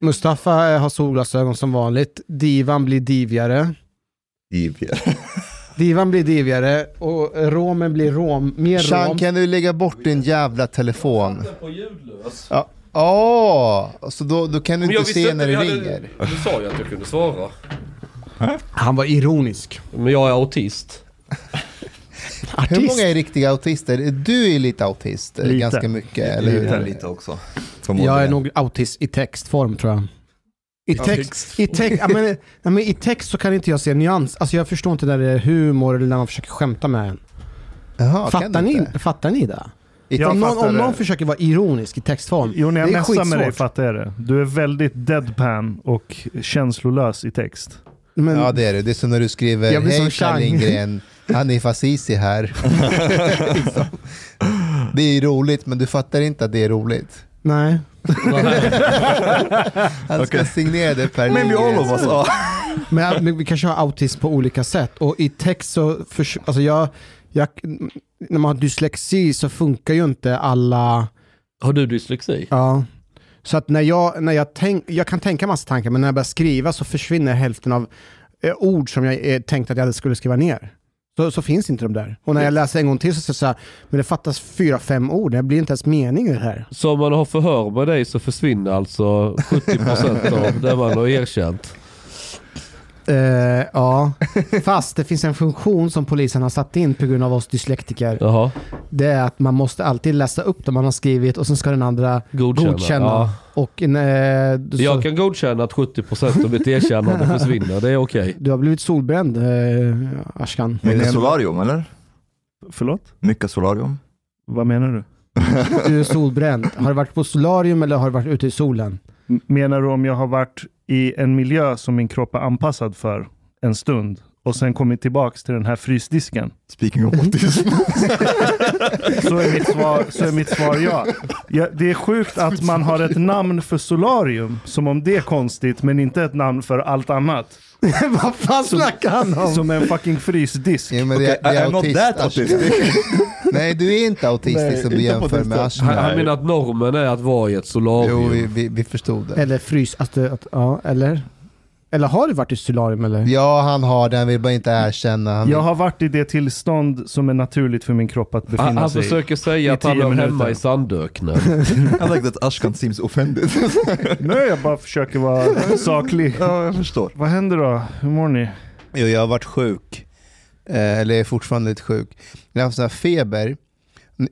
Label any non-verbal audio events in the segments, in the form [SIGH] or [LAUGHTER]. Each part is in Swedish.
Mustafa eh, har solglasögon som vanligt. Divan blir divigare. Divigare. [LAUGHS] Divan blir divigare och romen blir rom, mer Sean, rom. kan du lägga bort din jävla telefon? på ljudlös. Ja. Åh, så då, då kan du Men inte se när det jag hade- ringer. Du sa ju att jag kunde svara. Han var ironisk. Men jag är autist. Artist. [LAUGHS] Hur många är riktiga autister? Du är lite autist, eh, Lite. ganska mycket, eller hur? Lite, lite också. Jag är Förmodligen. nog autist i textform tror jag. I text, i, text, ja, men, ja, men I text så kan inte jag se nyans. Alltså jag förstår inte när det är humor eller när man försöker skämta med en. Jaha, Fattar ni, inte? fattar ni det? Jag om, någon, om någon försöker vara ironisk i textform. Jo, när jag det är messar med dig skitsvårt. fattar jag det. Du är väldigt deadpan och känslolös i text. Men, Ja det är det. Det är som när du skriver Jag blir som Hej Chang." Per Lindgren, [LAUGHS] Hanif Azizi här. Liksom. [LAUGHS] Det är roligt men du fattar inte att det är roligt. Nej. [LAUGHS] Han ska signera det Per Maybe all Lindgren. of us are. Men, men vi kanske har autism på olika sätt. Och i text så, förs- alltså jag, jag, när man har dyslexi så funkar ju inte alla, Har du dyslexi? ja. Så att när jag, när jag tänk, jag kan tänka massa tankar men när jag börjar skriva så försvinner hälften av eh, ord som jag eh, tänkte att jag skulle skriva ner. Så, så finns inte de där. Och när jag läser en gång till så säger jag så här, men det fattas fyra, fem ord, det blir inte ens mening i det här. Så om man har förhör med dig så försvinner alltså [LAUGHS] 70% av det man har erkänt. Eh, ja, fast det finns en funktion som polisen har satt in på grund av oss dyslektiker. Jaha, Det är att man måste alltid läsa upp det man har skrivit och sen ska den andra godkänna. godkänna. Ja. Och eh, så, Jag kan godkänna att 70% av mitt erkännande [LAUGHS] försvinner, det är okej. Du har blivit solbränd, eh, Ashkan. Mycket solarium eller? Förlåt? Mycket solarium? Vad menar du? Du är solbränd. Har du varit på solarium eller har du varit ute i solen? Menar du om jag har varit i en miljö som min kropp är anpassad för en stund och sen kommit tillbaks till den här frysdisken? Speaking of autism. [LAUGHS] Så är mitt svar, så är mitt svar ja. ja. Det är sjukt att man har ett namn för solarium, som om det är konstigt, men inte ett namn för allt annat. [LAUGHS] Vad fan snackar han om? Som en fucking frysdisk. Ja, men det, Okay, det är I'm not autist, that Ashkan. autistic. [LAUGHS] Nej du är inte autistisk som du inte på jämför det med sättet. Han, han menar att normen är att vara i ett solarium. Jo, vi, vi, vi förstod det. Eller frys, alltså, att, ja, eller? Eller har du varit i solarium eller? Ja, han har det, han vill bara inte erkänna. Han Jag har varit i det tillstånd som är naturligt för min kropp att befinna Han, han sig i. försöker säga att han minuter. hemma i Sandöknen. I like that Ashkan seems offended. [LAUGHS] Nej, jag bara försöker vara saklig. ja, jag förstår. Vad händer då? Hur mår ni? Jo, jag har varit sjuk. Eh, eller är fortfarande lite sjuk. Jag har haft sån här feber.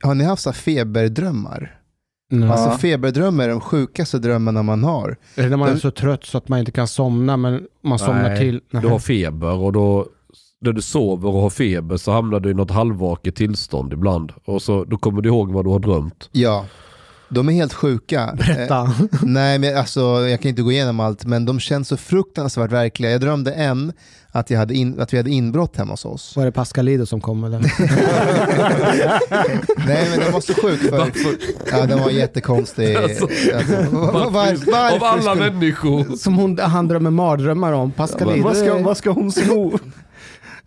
Har ni haft så här feberdrömmar? Nej. Alltså feberdrömmar är de sjukaste drömmarna man har. Är det när man är Den- så trött så att man inte kan somna men man somnar Nej, till? Du har feber och då när du sover och har feber så hamnar du i något halvvaket tillstånd ibland. Och så, då kommer du ihåg vad du har drömt. Ja, de är helt sjuka. Eh, Berätta. nej, men alltså, jag kan inte gå igenom allt, men de känns så fruktansvärt verkliga. Jag drömde en att, jag hade in, att vi hade inbrott hemma hos oss. Var det Pascalido som kom eller? [LAUGHS] Nej, men den var så sjuk. För, ja, den var jättekonstig. [LAUGHS] Alltså, var, var, Av alla skulle- människor. Som hon, han drömmer mardrömmar om. Pascalido. Vad ska, vad ska hon sno?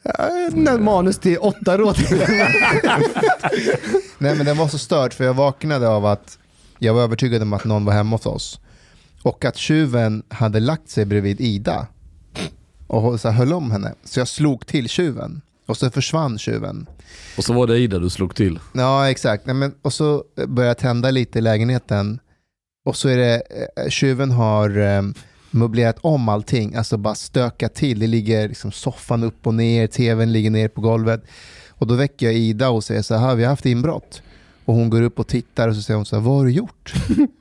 Ja, manus till åtta råd. [LAUGHS] Nej men den var så störd för jag vaknade av att jag var övertygad om att någon var hemma hos oss. Och att tjuven hade lagt sig bredvid Ida. Och så här, höll om henne. Så jag slog till tjuven. Och så försvann tjuven. Och så var det Ida du slog till. Ja exakt. Nej, men, och så började jag tända lite i lägenheten. Och så är det, eh, tjuven har eh, möblerat om allting. Alltså bara stökat till. Det ligger liksom soffan upp och ner, tvn ligger ner på golvet. Och då väcker jag Ida och säger så här, vi har haft inbrott. Och hon går upp och tittar och så säger hon så här, vad har du gjort?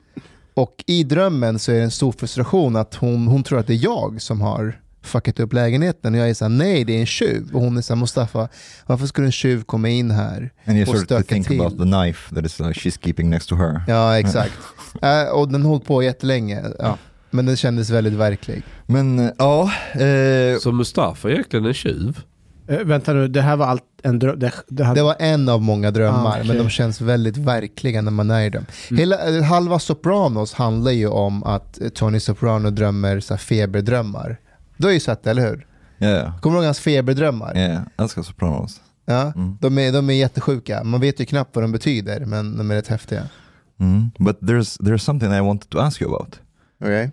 [LAUGHS] och i drömmen så är det en stor frustration att hon, hon tror att det är jag som har fuckat upp lägenheten. Och jag är så här, nej det är en tjuv. Och hon är så här, Mustafa, varför skulle en tjuv komma in här And you och start to stöka think till? about the knife that is uh, she's keeping next to her. Ja, exakt. [LAUGHS] Äh, och den höll på jättelänge. Ja. Men den kändes väldigt verklig. Men eh, ja, eh, Så Mustafa är egentligen en tjuv. Eh, vänta nu, det här var allt, en dröm. Det, det hade, Det var en av många drömmar, Ah, okej. men de känns väldigt verkliga när man är i dem. Mm. Hela, eh, halva Sopranos handlar ju om att eh, Tony Soprano drömmer så här feberdrömmar. Du har ju sett det, eller hur? Yeah, Kommer du ihåg hans feberdrömmar? yeah. Älskar Sopranos. Ja, Mm. de, är, de är jättesjuka. Man vet ju knappt vad de betyder, men de är rätt häftiga. Mm. But there's there's something I wanted to ask you about. Okej?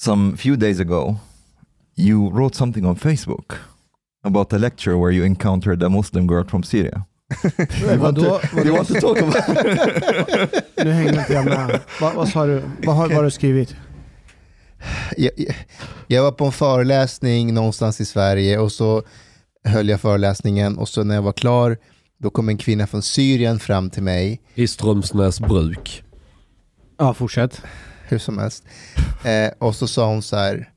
Some few days ago, you wrote something on Facebook about a lecture where you encountered a Muslim girl from Syria. [LAUGHS] vadå? [LAUGHS] Do you want to talk about? [LAUGHS] Nu hänger inte jag med. Vad, vad sa du? Vad har, vad har du skrivit? Jag, jag- jag var på en föreläsning någonstans i Sverige och så höll jag föreläsningen och så när jag var klar då kom en kvinna från Syrien fram till mig, I Strömsnäs bruk. Ja, fortsätt. hur som helst. Eh, och så sa hon så här,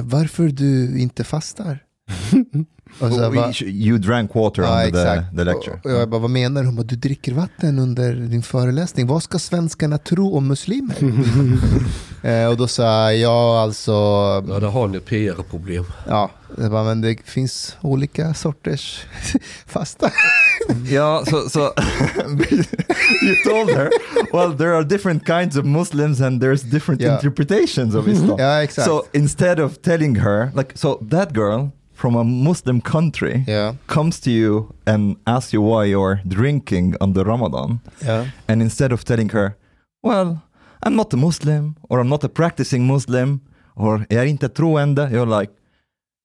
varför du inte fastar? Och så bara, you drank water Ja, under the, exakt. the lecture. Och jag bara, vad menar du? Hon bara, du dricker vatten under din föreläsning. Vad ska svenskarna tro om muslimer? [LAUGHS] eh, och då sa jag, ja alltså, Ja, där har ni PR-problem. ja, jag bara, men det finns olika sorters [LAUGHS] fasta. Yeah, so so you told her, well, there are different kinds of Muslims and there's different Yeah. interpretations of Islam. ja, exakt. So instead of telling her, like, so that girl from a Muslim country ja, comes to you and asks you why you're drinking on the Ramadan, ja. and instead of telling her, well, I'm not a Muslim or I'm not a practicing Muslim or jag är inte troende, you're like,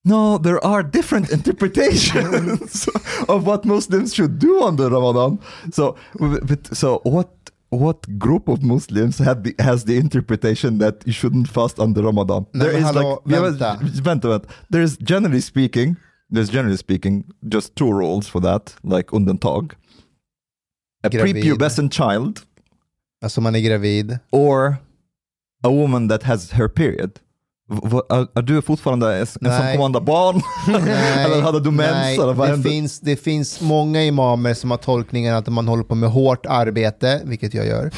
no, there are different [LAUGHS] interpretations [LAUGHS] of what Muslims should do on the Ramadan. So, but, so what? What group of Muslims the, has the interpretation that you shouldn't fast the Ramadan? Nej, men hallå, Ja, vänta. vänta, vänta. There's generally speaking, there's generally speaking just two rules for that, like undantag. A Gravid. prepubescent child Alltså man är gravid. or a woman that has her period. Är, du fortfarande en, en som Nej. barn? [LAUGHS] Eller hade du mens? nej eller vad det, finns, det finns många imamer som har tolkningen att om man håller på med hårt arbete, vilket jag gör,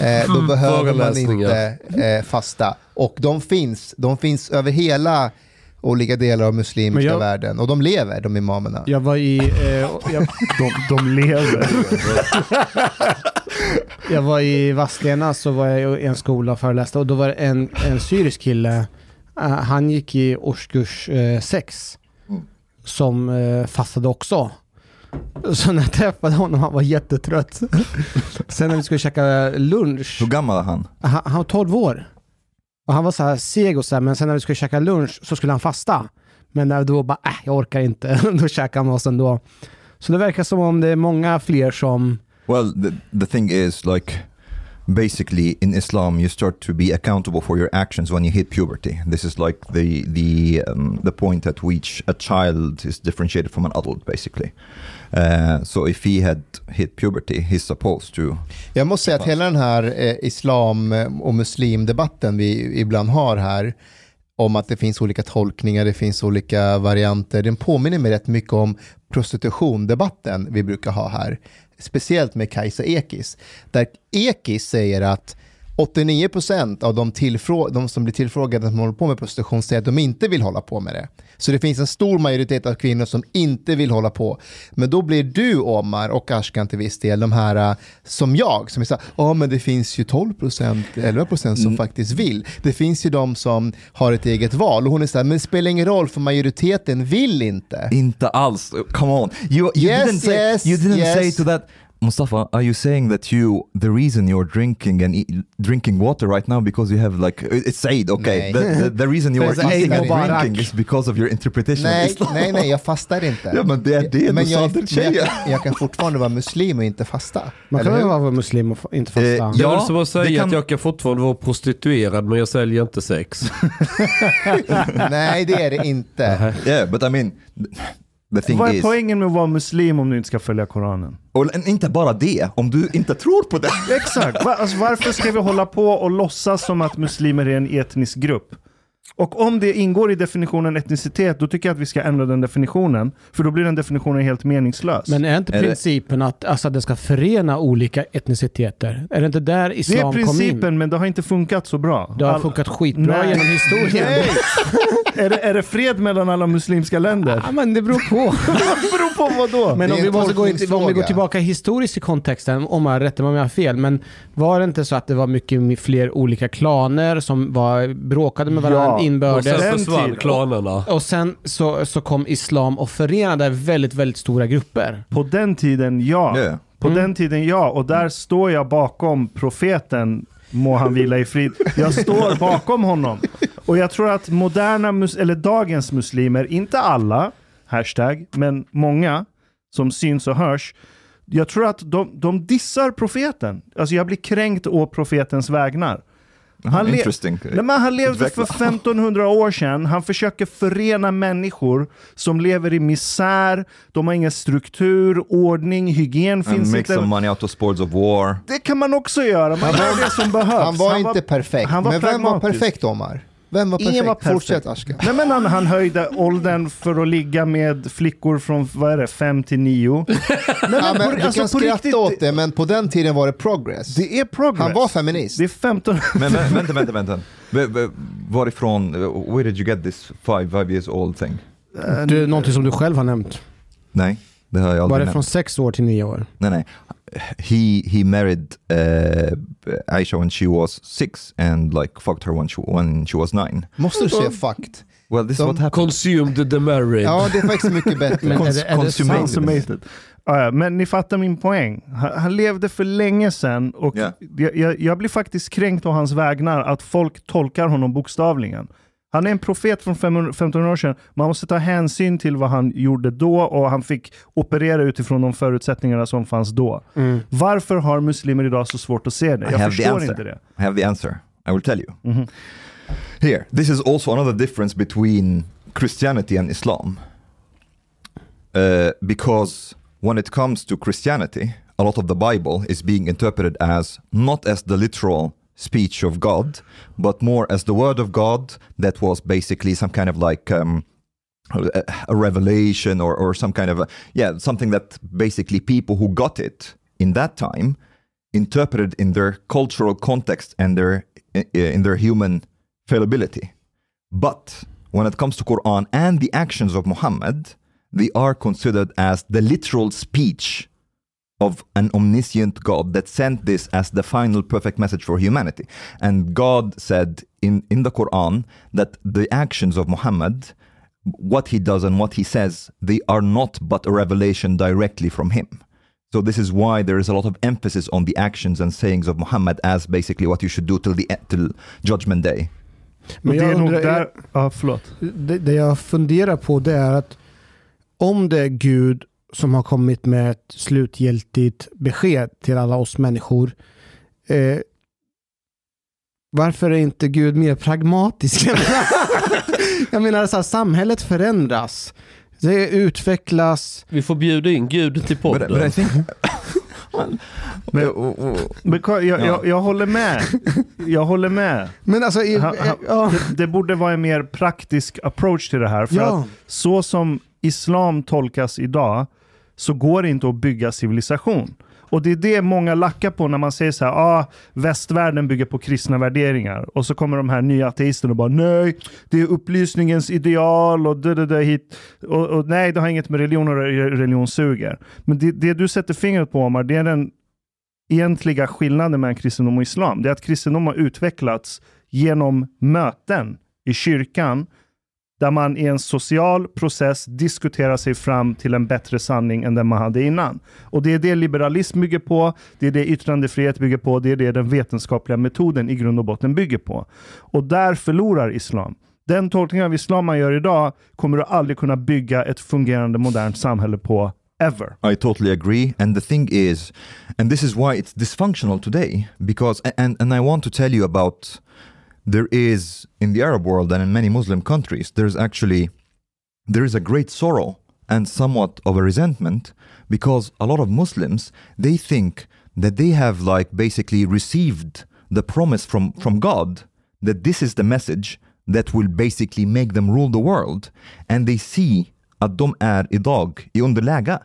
eh, då [LAUGHS] behöver man inte eh, fasta. Och de finns, de finns över hela olika delar av muslimska jag- världen. Och de lever, de imamerna. Jag var i, eh, jag, [LAUGHS] De, de lever. jag var i Vadstena så var jag i en skola och föreläste och då var det en, en syrisk kille. Eh, han gick i årskurs 6 Mm. som eh, fastade också. Så när jag träffade honom han var jättetrött. [LAUGHS] Sen när vi skulle käka lunch, Hur gammal är han? han, han var 12 år. Och han var så här seg och så här, men sen när vi skulle käka lunch så skulle han fasta. Men när då bara, äh, jag orkar inte. [LAUGHS] då käkade han med oss ändå. Så det verkar som om det är många fler som Well, the, the thing is like basically in Islam you start to be accountable for your actions when you hit puberty. This is like the the um, the point at which a child is differentiated from an adult basically. Uh, so if he had hit puberty, he's supposed to Jag måste säga att hela den här eh, islam eh, och muslimdebatten vi ibland har här, om att det finns olika tolkningar, det finns olika varianter, den påminner mig rätt mycket om prostitutiondebatten vi brukar ha här. Speciellt med Kajsa Ekis. Där Ekis säger att 89% av de, tillfrå- de som blir tillfrågade som håller på med prostitution säger att de inte vill hålla på med det. Så det finns en stor majoritet av kvinnor som inte vill hålla på. Men då blir du, Omar, och Ashkan till viss del, de här äh, som jag, som är så ja men det finns ju 12%, 11% som faktiskt vill. Det finns ju de som har ett eget val. Och hon är så här, men det spelar ingen roll för majoriteten vill inte. inte alls. Come on, you you Yes, didn't say yes, you didn't yes. say to that. Mustafa, are you saying that you the reason you're drinking and eat, drinking water right now because you have like it's said okay the, the, the reason you are eating and drinking is because of your interpretation of Nej, Islam. nej, nej, jag fastar inte. Ja, men det är det men du jag, sa till jag, jag kan fortfarande vara muslim och inte fasta. Man kan vara muslim och inte fasta? Eh, Jag Ja, vill som att säga kan- att jag kan fortfarande vara prostituerad men jag säljer inte sex. [LAUGHS] Nej, det är det inte. [LAUGHS] Yeah, but I mean, Vad är is, poängen med att vara muslim om du inte ska följa Koranen? och inte bara det, om du inte tror på det. Exakt. Alltså, varför ska vi hålla på och låtsas som att muslimer är en etnisk grupp? Och om det ingår i definitionen etnicitet, då tycker jag att vi ska ändra den definitionen. För då blir den definitionen helt meningslös. Men är inte Är det- principen att alltså, det ska förena olika etniciteter? Är det inte där det är islam kom in? principen, men det har inte funkat så bra. Det har All- funkat skitbra Nej. genom historien. Nej! [LAUGHS] är, det, är det fred mellan alla muslimska länder? Ja, men det beror på. [LAUGHS] Det beror på vad då? Men Det om är vi, en måste gå in, om vi går tolkningsfråga. tillbaka historiskt i kontexten, om jag rättar mig om jag har fel, men var det inte så att det var mycket fler olika klaner som var, bråkade med varandra Ja, Och inbördes? sen försvann klanerna. Och sen så, så kom islam och förenade väldigt, väldigt stora grupper. På den tiden, ja. Yeah. På Mm. den tiden, ja. Och där står jag bakom profeten, må han vila i frid. Jag står bakom honom. Och jag tror att moderna, mus- eller dagens muslimer, inte alla, hashtag, men många som syns och hörs, jag tror att de, de dissar profeten. Alltså jag blir kränkt å profetens vägnar. Han, le-. Nej, men han levde för Utveckla. [LAUGHS] 1500 år sedan. Han försöker förena människor som lever i misär. De har ingen struktur, ordning, hygien And finns make inte. some money out of sports of war. Det kan man också göra. Man gör det som behövs. Han var inte perfekt. han var men vem var perfekt Omar? Vem var perfekt? Ingen var perfekt. Fortsätt Ashkan. Nej, men han, han höjde åldern för att ligga med flickor från vad är det, 5 till 9. Nej, men Ja, men på, du alltså, kan på skratta riktigt, åt det, men på den tiden var det progress. Det är progress. Han var feminist. Det är 15... [LAUGHS] Men vä- vänta, vänta, vänta. Varifrån, where did you get this five, five years old thing? Det är någonting som du själv har nämnt. Nej, det har jag Var det nämnt. från sex år till nio år? Nej, nej. He, he married uh, Aisha when she was six and like fucked her when she, when she was nine. Måste du säga fakt? Well, this De- is what happened. Consumed the married. Ja, det är faktiskt mycket bättre. Men är det, är det Consumated. Ja, ja, men ni fattar min poäng. Han, han levde för länge sedan och Ja. jag, jag, jag blir faktiskt kränkt av hans vägnar att folk tolkar honom bokstavligen. Han är en profet från 500 1500 år sedan. Man måste ta hänsyn till vad han gjorde då och han fick operera utifrån de förutsättningarna som fanns då. Mm. Varför har muslimer idag så svårt att se det? I Jag have the förstår answer. inte det. I have the answer. I will tell you. Mhm. Here, this is also another difference between Christianity and Islam. Uh, because when it comes to Christianity, a lot of the Bible is being interpreted as not as the literal speech of God, but more as the word of God that was basically some kind of like um, a, revelation or, or some kind of a, yeah, something that basically people who got it in that time interpreted in their cultural context and their in their human fallibility. But when it comes to Quran and the actions of Muhammad, they are considered as the literal speech of an omniscient God that sent this as the final perfect message for humanity. And God said in, in the Quran that the actions of Muhammad, what he does and what he says, they are not but a revelation directly from him. So this is why there is a lot of emphasis on the actions and sayings of Muhammad as basically what you should do till the till Judgment Day. Och Men det är jag nog undrar, där... Ja, förlåt. det, det jag funderar på det är att om det är Gud som har kommit med ett slutgiltigt besked till alla oss människor. Eh, varför är inte Gud mer pragmatisk? [LAUGHS] jag menar, så här, samhället förändras. Det utvecklas. Vi får bjuda in Gud till podden. but I think... Men- oh, Men jag, jag, jag, jag håller med. Jag håller med. Men alltså, i, Han- han- ja, Det, det borde vara en mer praktisk approach till det här. För ja. att så som islam tolkas idag så går det inte att bygga civilisation. Och det är det många lackar på när man säger så här, ah, västvärlden bygger på kristna värderingar. Och så kommer de här nya ateisterna och bara, nej, det är upplysningens ideal och det, det, det hit. Och, och nej, det har inget med religion och religion suger. Men det, det du sätter fingret på, Omar, det är den egentliga skillnaden mellan kristendom och islam. Det är att kristendom har utvecklats genom möten i kyrkan där man i en social process diskuterar sig fram till en bättre sanning än den man hade innan. Och det är det liberalism bygger på, det är det yttrandefrihet bygger på, det är det den vetenskapliga metoden i grund och botten bygger på. Och där förlorar islam. Den tolkning av islam man gör idag kommer du aldrig kunna bygga ett fungerande modernt samhälle på, ever. I totally agree. And the thing is, and this is why it's dysfunctional today, because, and, and I want to tell you about, there is, in the Arab world and in many Muslim countries, there's actually, there is a great sorrow and somewhat of a resentment because a lot of Muslims, they think that they have like basically received the promise from, from God that this is the message that will basically make them rule the world. And they see de är idag i underläge.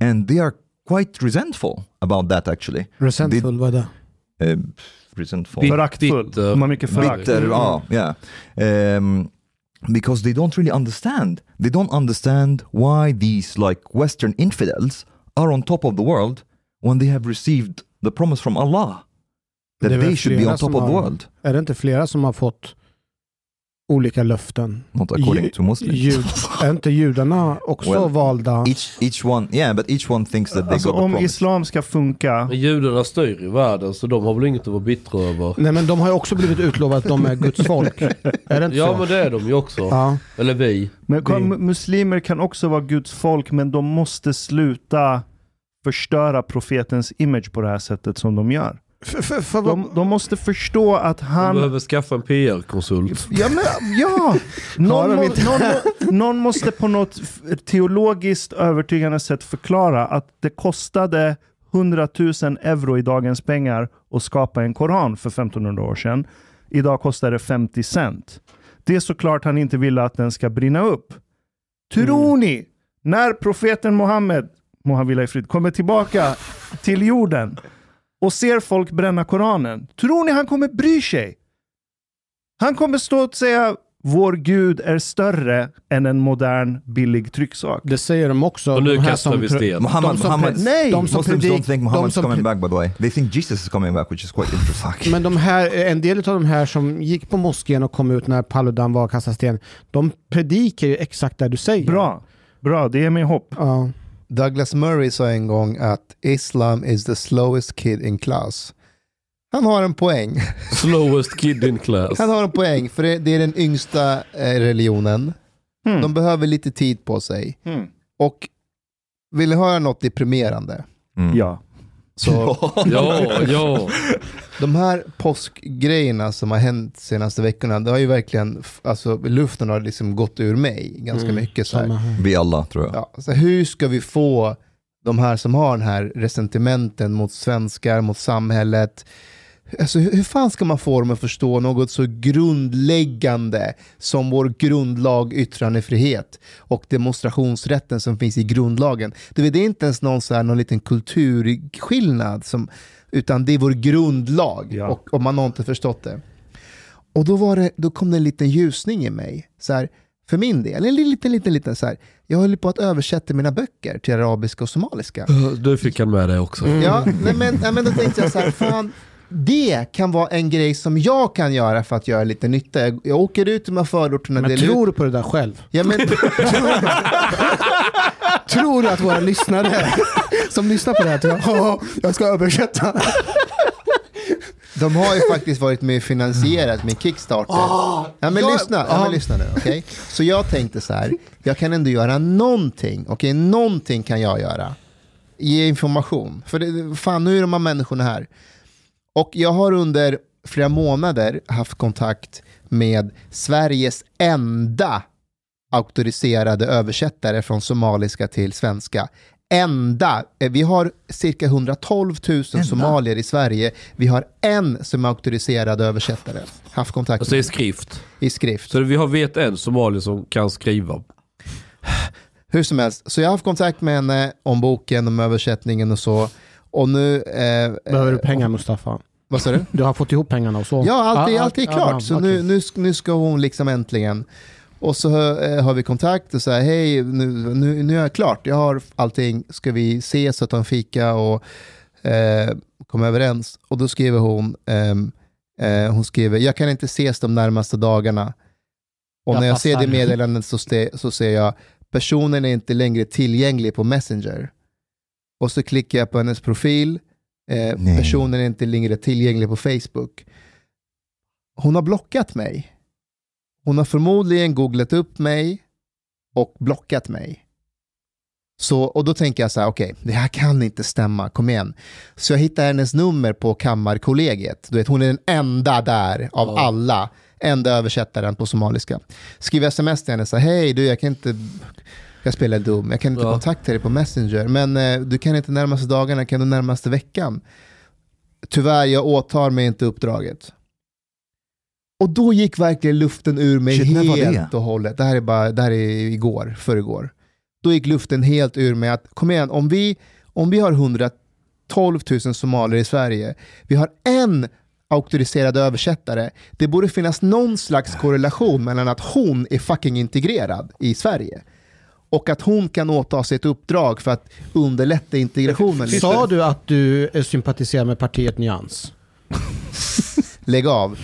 And they are quite resentful about that actually. Resentful, vad resentful. Föraktfull. Bitter. De har mycket förakt. bitter, ja, yeah. Um, because they don't really understand. They don't understand why these like Western infidels are on top of the world when they have received the promise from Allah that they should be on top som of the har- world. Är det inte flera som har fått olika löften? Not according Ju- to Muslims. Jud, är inte judarna också Well, valda? Each each one, yeah, but each one thinks that they Alltså got the om promise. islam ska funka, Men judarna styr i världen så de har väl inget att vara bittra över. Nej men de har ju också blivit utlovade att de är [LAUGHS] Guds folk. Är det inte Ja så? men det är de ju också. Ja. Eller vi. men Det- muslimer kan också vara Guds folk, men de måste sluta förstöra profetens image på det här sättet som de gör. För, för, för, De, de måste förstå att De han... behöver skaffa en PR-konsult. Ja, men, ja. [LAUGHS] Någon, de må, någon, någon måste på något teologiskt övertygande sätt förklara att det kostade 100 000 euro i dagens pengar att skapa en koran för 1500 år sedan. Idag kostar det 50 cent. Det är såklart han inte vill att den ska brinna upp. Tror ni, när profeten Muhammed, må han vila i frid, kommer tillbaka till jorden och ser folk bränna koranen, tror ni han kommer bry sig? Han kommer stå och säga vår gud är större än en modern billig trycksak. det säger de också. Och nu de kastar vi sten. Muhammad, de som Muhammad, Nej! de som Muslims predik- don't think Muhammad's som coming back by the way. They think Jesus is coming back which is quite interesting. Men de här, en del av de här som gick på moskén och kom ut när Paludan var och kastade sten, de predikar ju exakt det du säger. Bra, bra, det ger mig hopp. Ja. Douglas Murray sa en gång att Islam is the slowest kid in class. Han har en poäng. [LAUGHS] Slowest kid in class. Han har en poäng, för det det är den yngsta eh, religionen. Hmm. De behöver lite tid på sig. Hmm. Och vill ni höra något deprimerande? Mm. Ja. Så Ja, ja. de här påskgrejerna som har hänt senaste veckorna, det har ju verkligen, alltså luften har liksom gått ur mig ganska Mm, mycket. Så här. Vi alla tror jag. Ja, så hur ska vi få de här som har den här resentimenten mot svenskar, mot samhället, Alltså, hur, fan ska man få dem att förstå något så grundläggande som vår grundlag yttrandefrihet och demonstrationsrätten som finns i grundlagen? Det är inte ens någon, så här, någon liten kulturskillnad, som, utan det är vår grundlag Ja. och, och man har inte förstått det. Och då, var det, då kom det en liten ljusning i mig. Så här, för min del, en liten, liten, liten så här. Jag höll på att översätta mina böcker till arabiska och somaliska. Du fick han med det också. Mm. Ja, nej, men, nej, men då tänkte jag så här, fan, det kan vara en grej som jag kan göra för att göra lite nytta. Jag, jag åker ut i de här förorterna. Men tror du på det där själv? ja, men, [LAUGHS] Tror du att våra lyssnare som lyssnar på det här tror jag, ska översätta. de har ju faktiskt varit med och finansierat min Kickstarter. ja, men lyssna, ja, men lyssna nu. okej? Så jag tänkte så här, jag kan ändå göra någonting. Okej, någonting kan jag göra. Ge information. För det, fan, nu är de här människorna här. Och jag har under flera månader haft kontakt med Sveriges enda auktoriserade översättare från somaliska till svenska. Enda. Eh, Vi har cirka 112 000 somalier i Sverige. Vi har en som är auktoriserad översättare. Haft kontakt Alltså i med skrift. i skrift. Så vi har vet en somalier som kan skriva. Hur som helst, så jag har haft kontakt med henne om boken, om översättningen och så. Och nu... Eh, Behöver du eh, pengar Mustafa? Vad sa du? Du har fått ihop pengarna och så? Ja, allt är, allt är klart. så nu, nu, nu ska hon liksom äntligen. Och så eh, har vi kontakt och säger hej, nu, nu, nu är jag klart. Jag har allting. Ska vi ses och ta en fika och eh, komma överens? Och då skriver hon, ehm, eh, hon skriver, jag kan inte ses de närmaste dagarna. Och Jag när jag ser passar. det [LAUGHS] meddelandet så, ste, så ser jag, personen är inte längre tillgänglig på Messenger. Och så klickar jag på hennes profil. Eh, personen är inte längre tillgänglig på Facebook. Hon har blockat mig. Hon har förmodligen googlat upp mig och blockat mig. Så, och då tänker jag så här, okej, det här kan inte stämma, kom igen. Så jag hittar hennes nummer på Kammarkollegiet. Du vet, hon är den enda där av Ja. alla, enda översättaren på somaliska. Skriver sms till henne, så här, hej du, jag kan inte, jag spelar dum, jag kan inte Ja. kontakta dig på Messenger, men eh, du kan inte närmaste dagarna, kan du närmaste veckan? Tyvärr, jag åtar mig inte uppdraget. Och då gick verkligen luften ur mig Shit, helt och hållet. Det här är bara, det här är igår, förrgår. Då gick luften helt ur mig att, kom igen, om vi, om vi har 112 000 somalier i Sverige, vi har en auktoriserad översättare, det borde finnas någon slags korrelation mellan att hon är fucking integrerad i Sverige och att hon kan åta sig ett uppdrag för att underlätta integrationen. Sa du att du sympatiserar med partiet Nyans? [LAUGHS] Lägg av.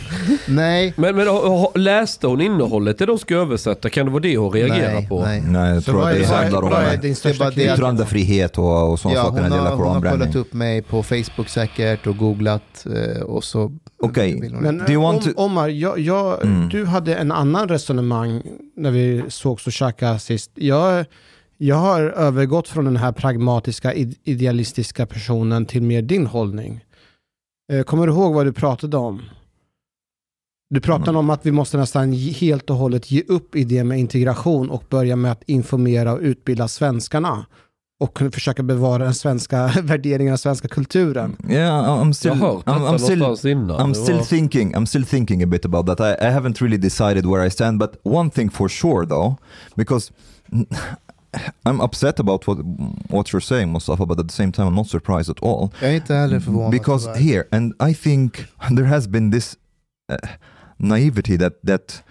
Nej. Men, men läste hon innehållet det de ska översätta? Kan det vara det hon reagerar nej, på? Nej. Nej, jag tror att det handlar om Det att- yttrandefrihet och, och sådana Ja, saker när hon, det hon har kollat upp mig på Facebook säkert och googlat eh, och så... Okej. hon- Men om, to- Omar, jag, jag, Mm. du hade en annan resonemang när vi sågs och käkade sist. Jag, jag har övergått från den här pragmatiska, id- idealistiska personen till mer din hållning. Eh, Kommer du ihåg vad du pratade om? Du pratade Mm. om att vi måste nästan helt och hållet ge upp idén med integration och börja med att informera och utbilda svenskarna och försöka bevara den svenska [LAUGHS] värderingen, den svenska kulturen. Yeah, I'm Jag still, har hört I'm, I'm still. I'm Det still thinking. I'm still thinking a bit about that. I, I haven't really decided where I stand, but one thing for sure though, because I'm upset about what what you're saying, Mustafa, but at the same time I'm not surprised at all. Jag är inte heller förvånad. because tyvärr. here, and I think [LAUGHS] there has been this uh, naivety that that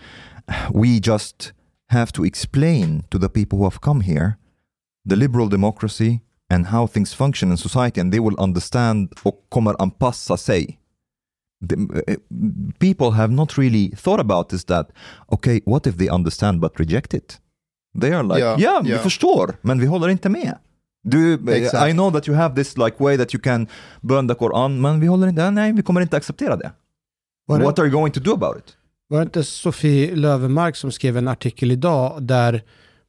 we just have to explain to the people who have come here the liberal democracy and how things function in society, and they will understand och kommer anpassa sig. The, uh, people have not really thought about this that, okay, what if they understand but reject it? They are like, Ja, ja, vi ja. förstår, men vi håller inte med. Du, Exakt. I know that you have this like way that you can burn the Koran, men vi håller inte, nej, vi kommer inte acceptera det. Var det- What are you going to do about it? Var det inte Sofie Lövenmark som skrev en artikel idag där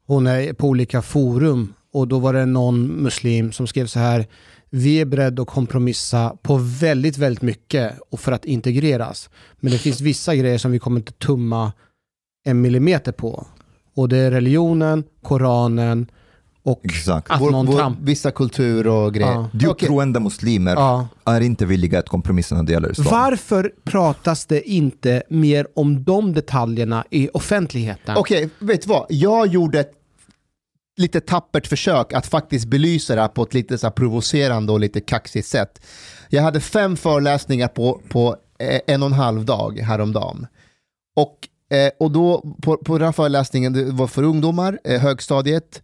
hon är på olika forum och då var det någon muslim som skrev så här vi är beredda att kompromissa på väldigt, väldigt mycket och för att integreras. Men det finns vissa grejer som vi kommer inte tumma en millimeter på. Och det är religionen, Koranen och Exakt. att Vår- någon vår-. Vissa kulturer och grejer. Ja. Djupt Okej. troende muslimer Ja. är inte villiga att kompromissa när det gäller islam. Varför pratas det inte mer om de detaljerna i offentligheten? Okej, vet du vad? Jag gjorde ett lite tappert försök att faktiskt belysa det här på ett lite så provocerande och lite kaxigt sätt. Jag hade fem föreläsningar på, på eh, en och en halv dag häromdagen. Och, eh, och då på, på den här föreläsningen, det var för ungdomar, eh, högstadiet,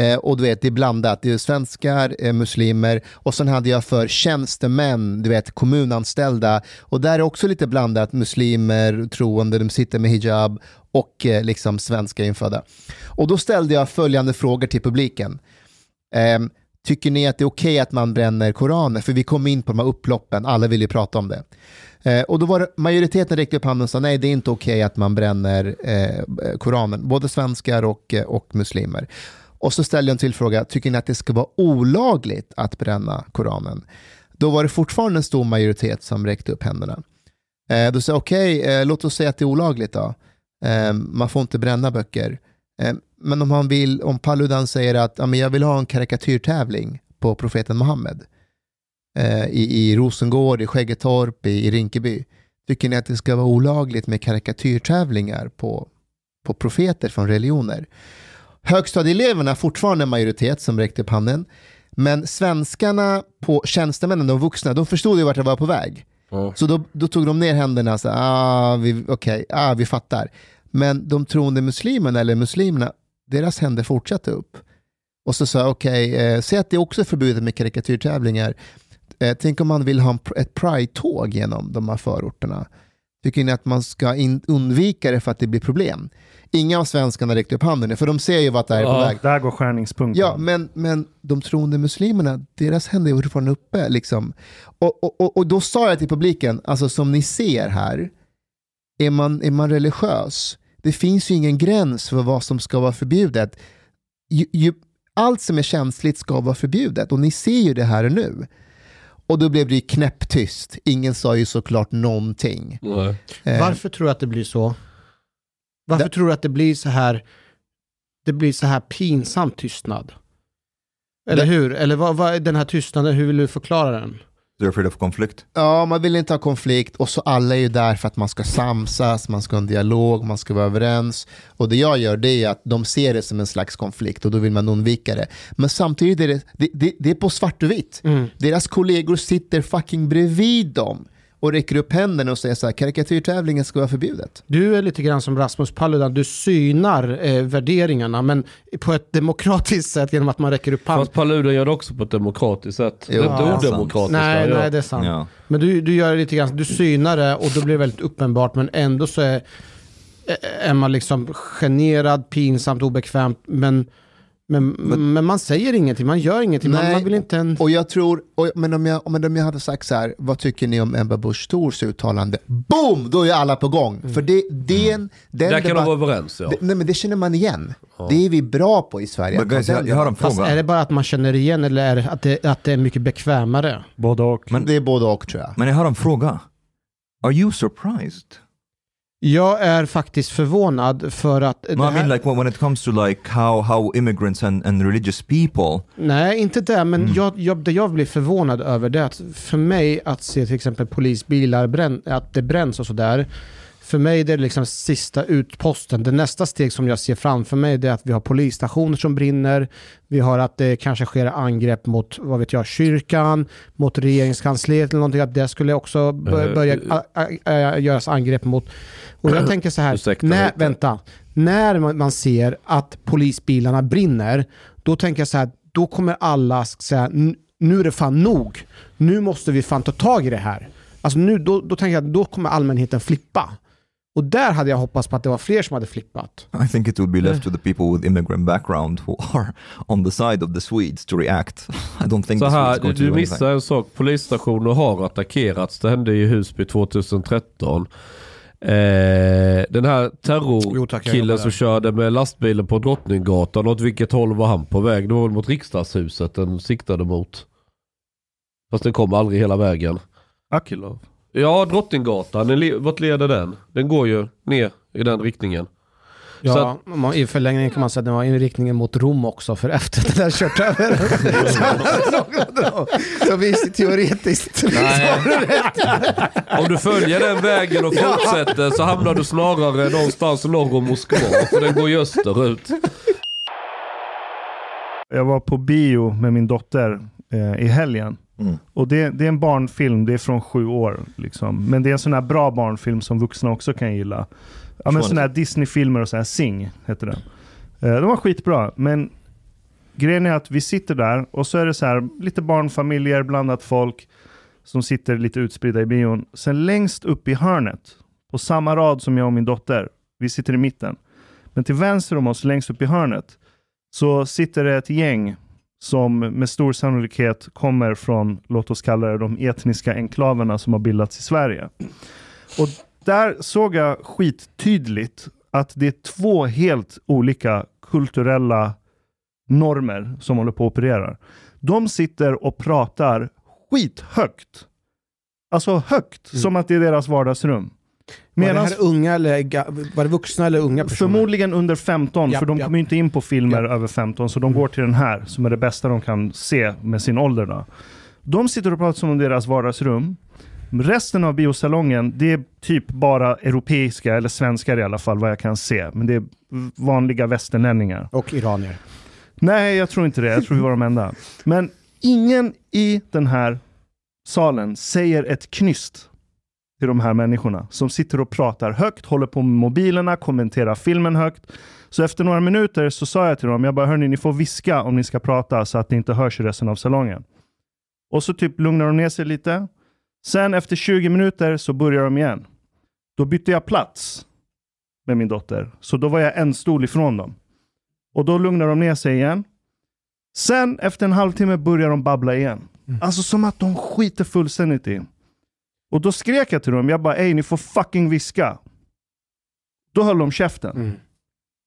eh, och du vet, det är blandat. Det är svenskar, eh, muslimer och sen hade jag för tjänstemän, du vet, kommunanställda. Och där är också lite blandat, muslimer, troende, de sitter med hijab och eh, liksom svenska infödda. Och då ställde jag följande frågor till publiken. Ehm, Tycker ni att det är okej att man bränner koraner? För vi kom in på de här upploppen, alla vill ju prata om det. Eh, och då var det, majoriteten räckte upp handen och sa nej, det är inte okej att man bränner eh, koranen, både svenskar och, eh, och muslimer. Och så ställde jag en till fråga, tycker ni att det ska vara olagligt att bränna koranen? Då var det fortfarande en stor majoritet som räckte upp händerna. Eh, då sa jag, okej, eh, låt oss säga att det är olagligt då. Eh, man får inte bränna böcker. Eh, men om han vill, om Paludan säger att ja, men jag vill ha en karikatyrtävling på profeten Muhammed eh, i, i Rosengård, i Skäggetorp, i, i Rinkeby. Tycker ni att det ska vara olagligt med karikatyrtävlingar på, på profeter från religioner? Högstadieeleverna fortfarande en majoritet som räckte upp handen. Men svenskarna på tjänstemännen, de vuxna, de förstod ju vart det var på väg. Ja. Så då, då tog de ner händerna och sa, ah, vi, okej, ah, vi fattar. Men de troende muslimerna, eller muslimerna, deras händer fortsatte upp. Och så sa jag, okej, eh, säg att det också är förbjudet med karikatyrtävlingar. Eh, tänk om man vill ha en, ett pride-tåg genom de här förorterna. Tycker ni att man ska in, undvika det för att det blir problem? Inga av svenskarna räckte upp handen, för de ser ju vart det här är på Ja. väg. Där går skärningspunkten. Ja, men, men de troende muslimerna, deras händer är fortfarande uppe. Liksom. Och, och, och, och då sa jag till publiken, alltså som ni ser här, är man, är man religiös, det finns ju ingen gräns för vad som ska vara förbjudet. Ju, ju, allt som är känsligt ska vara förbjudet och ni ser ju det här nu. Och då blev det ju knäpptyst. Ingen sa ju såklart någonting. Nej. Eh, Varför tror du att det blir så? Varför Det- tror du att det blir så här det blir så här pinsam tystnad? Eller Det- hur? Eller vad, vad är den här tystnaden, hur vill du förklara den? They're afraid of conflict. Ja, man vill inte ha konflikt och så alla är ju där för att man ska samsas, man ska ha en dialog, man ska vara överens. Och det jag gör det är att de ser det som en slags konflikt och då vill man undvika det. Men samtidigt är det, det, det, det är på svart och vitt. Deras kollegor sitter fucking bredvid dem och räcker upp händerna och säger så här, karikatyrtävlingen ska vara förbjudet. Du är lite grann som Rasmus Paludan, du synar eh, värderingarna men på ett demokratiskt sätt genom att man räcker upp handen. Fast Paludan gör det också på ett demokratiskt sätt. Jo, det är ja, inte sant. odemokratiskt. Nej, nej, det är sant. Ja. Men du, du gör det lite grann, du synar det och då blir det väldigt uppenbart men ändå så är, är man liksom generad, pinsamt, obekvämt men, men, men man säger ingenting, man gör ingenting, man, Nej. man vill inte en... Och jag tror, och, men, om jag, men om jag hade sagt så här, vad tycker ni om Ebba Busch Thors uttalande? Boom! Då är alla på gång. För det, det är en, den Där kan de vara överens ja. det, nej, men det känner man igen. Det är vi bra på i Sverige. Ta guys, jag, den jag har en Fast fråga. är det bara att man känner igen eller är det att det, att det är mycket bekvämare? Både och. Men- Det är både och tror jag. Men jag har en fråga. Are you surprised? Jag är faktiskt förvånad för att... No, I här- mean like when it comes to like how, how immigrants and, and religious people Nej, inte det, men Mm. jag, jag, det jag blir förvånad över det är att för mig att se till exempel polisbilar, bränn, att det bränns och sådär. För mig det är det liksom sista utposten. Det nästa steg som jag ser framför mig det är att vi har polisstationer som brinner. Vi har att det kanske sker angrepp mot, vad vet jag, kyrkan, mot regeringskansliet eller någonting. Att det skulle också Eh, börja a, göras angrepp mot. Och jag [CLEARS THROAT] tänker så här, Ursäkta när, vänta, när man, ser att polisbilarna brinner, då tänker jag så här, då kommer alla säga, "N- nu är det fan nog. Nu måste vi fan ta tag i det här. Alltså nu, då, då tänker jag att då kommer allmänheten flippa. Och där hade jag hoppats på att det var fler som hade flippat. I think it would be left to the people with immigrant background who are on the side of the Swedes to react. I don't think Så the Swedes här, to du missar en sak. Polisstationer har attackerats. Det hände i Husby 2013. Eh, den här terrorkillen som körde med lastbilen på Drottninggatan, åt vilket håll var han på väg? Det var väl mot riksdagshuset den siktade mot. Fast den kom aldrig hela vägen. Akilov. Ja, Drottninggatan, den vart leder den? Den går ju ner i den riktningen. Ja, Så man, I förlängningen kan man säga att den var i riktningen mot Rom också, för efter att den där kört över. så, [LAUGHS] [LAUGHS] så visst, teoretiskt. [LAUGHS] Om du följer den vägen och fortsätter så hamnar du snarare någonstans norr om Moskva. För den går ju österut. Jag var på bio med min dotter eh, i helgen. Mm. Och det, det är en barnfilm, det är från sju år. Liksom. Men det är en sån här bra barnfilm som vuxna också kan gilla. Ja, men sån här Disney-filmer och så här, Sing heter den. Eh, de var skitbra, men grejen är att vi sitter där och så är det så här lite barnfamiljer, blandat folk som sitter lite utspridda i bion. Sen längst upp i hörnet, på samma rad som jag och min dotter, vi sitter i mitten. Men till vänster om oss, längst upp i hörnet, så sitter det ett gäng som med stor sannolikhet kommer från, låt oss kalla det de etniska enklaverna som har bildats i Sverige. Och där såg jag skittydligt att det är två helt olika kulturella normer som håller på att operera. De sitter och pratar skithögt. Alltså högt, som att det är deras vardagsrum. Var det här unga eller, var det vuxna eller unga personer? Förmodligen under 15, Japp, för de japp. kommer inte in på filmer över 15, så de går till den här som är det bästa de kan se med sin ålder. Då. De sitter och pratar som om deras vardagsrum. Resten av biosalongen, det är typ bara europeiska, eller svenskar i alla fall, vad jag kan se. Men det är vanliga västerlänningar. Och iranier. Nej, jag tror inte det. Jag tror vi var de enda. Men ingen i den här salen säger ett knyst till de här människorna som sitter och pratar högt, håller på med mobilerna, kommenterar filmen högt. Så efter några minuter så sa jag till dem, jag bara hörni, ni får viska om ni ska prata så att det inte hörs i resten av salongen. Och så typ lugnar de ner sig lite. Sen efter 20 minuter så börjar de igen. Då bytte jag plats med min dotter. Så då var jag en stol ifrån dem. Och då lugnar de ner sig igen. Sen efter en halvtimme börjar de babbla igen. Alltså som att de skiter fullständigt i. Och då skrek jag till dem, jag bara ej ni får fucking viska. Då höll de käften. Mm.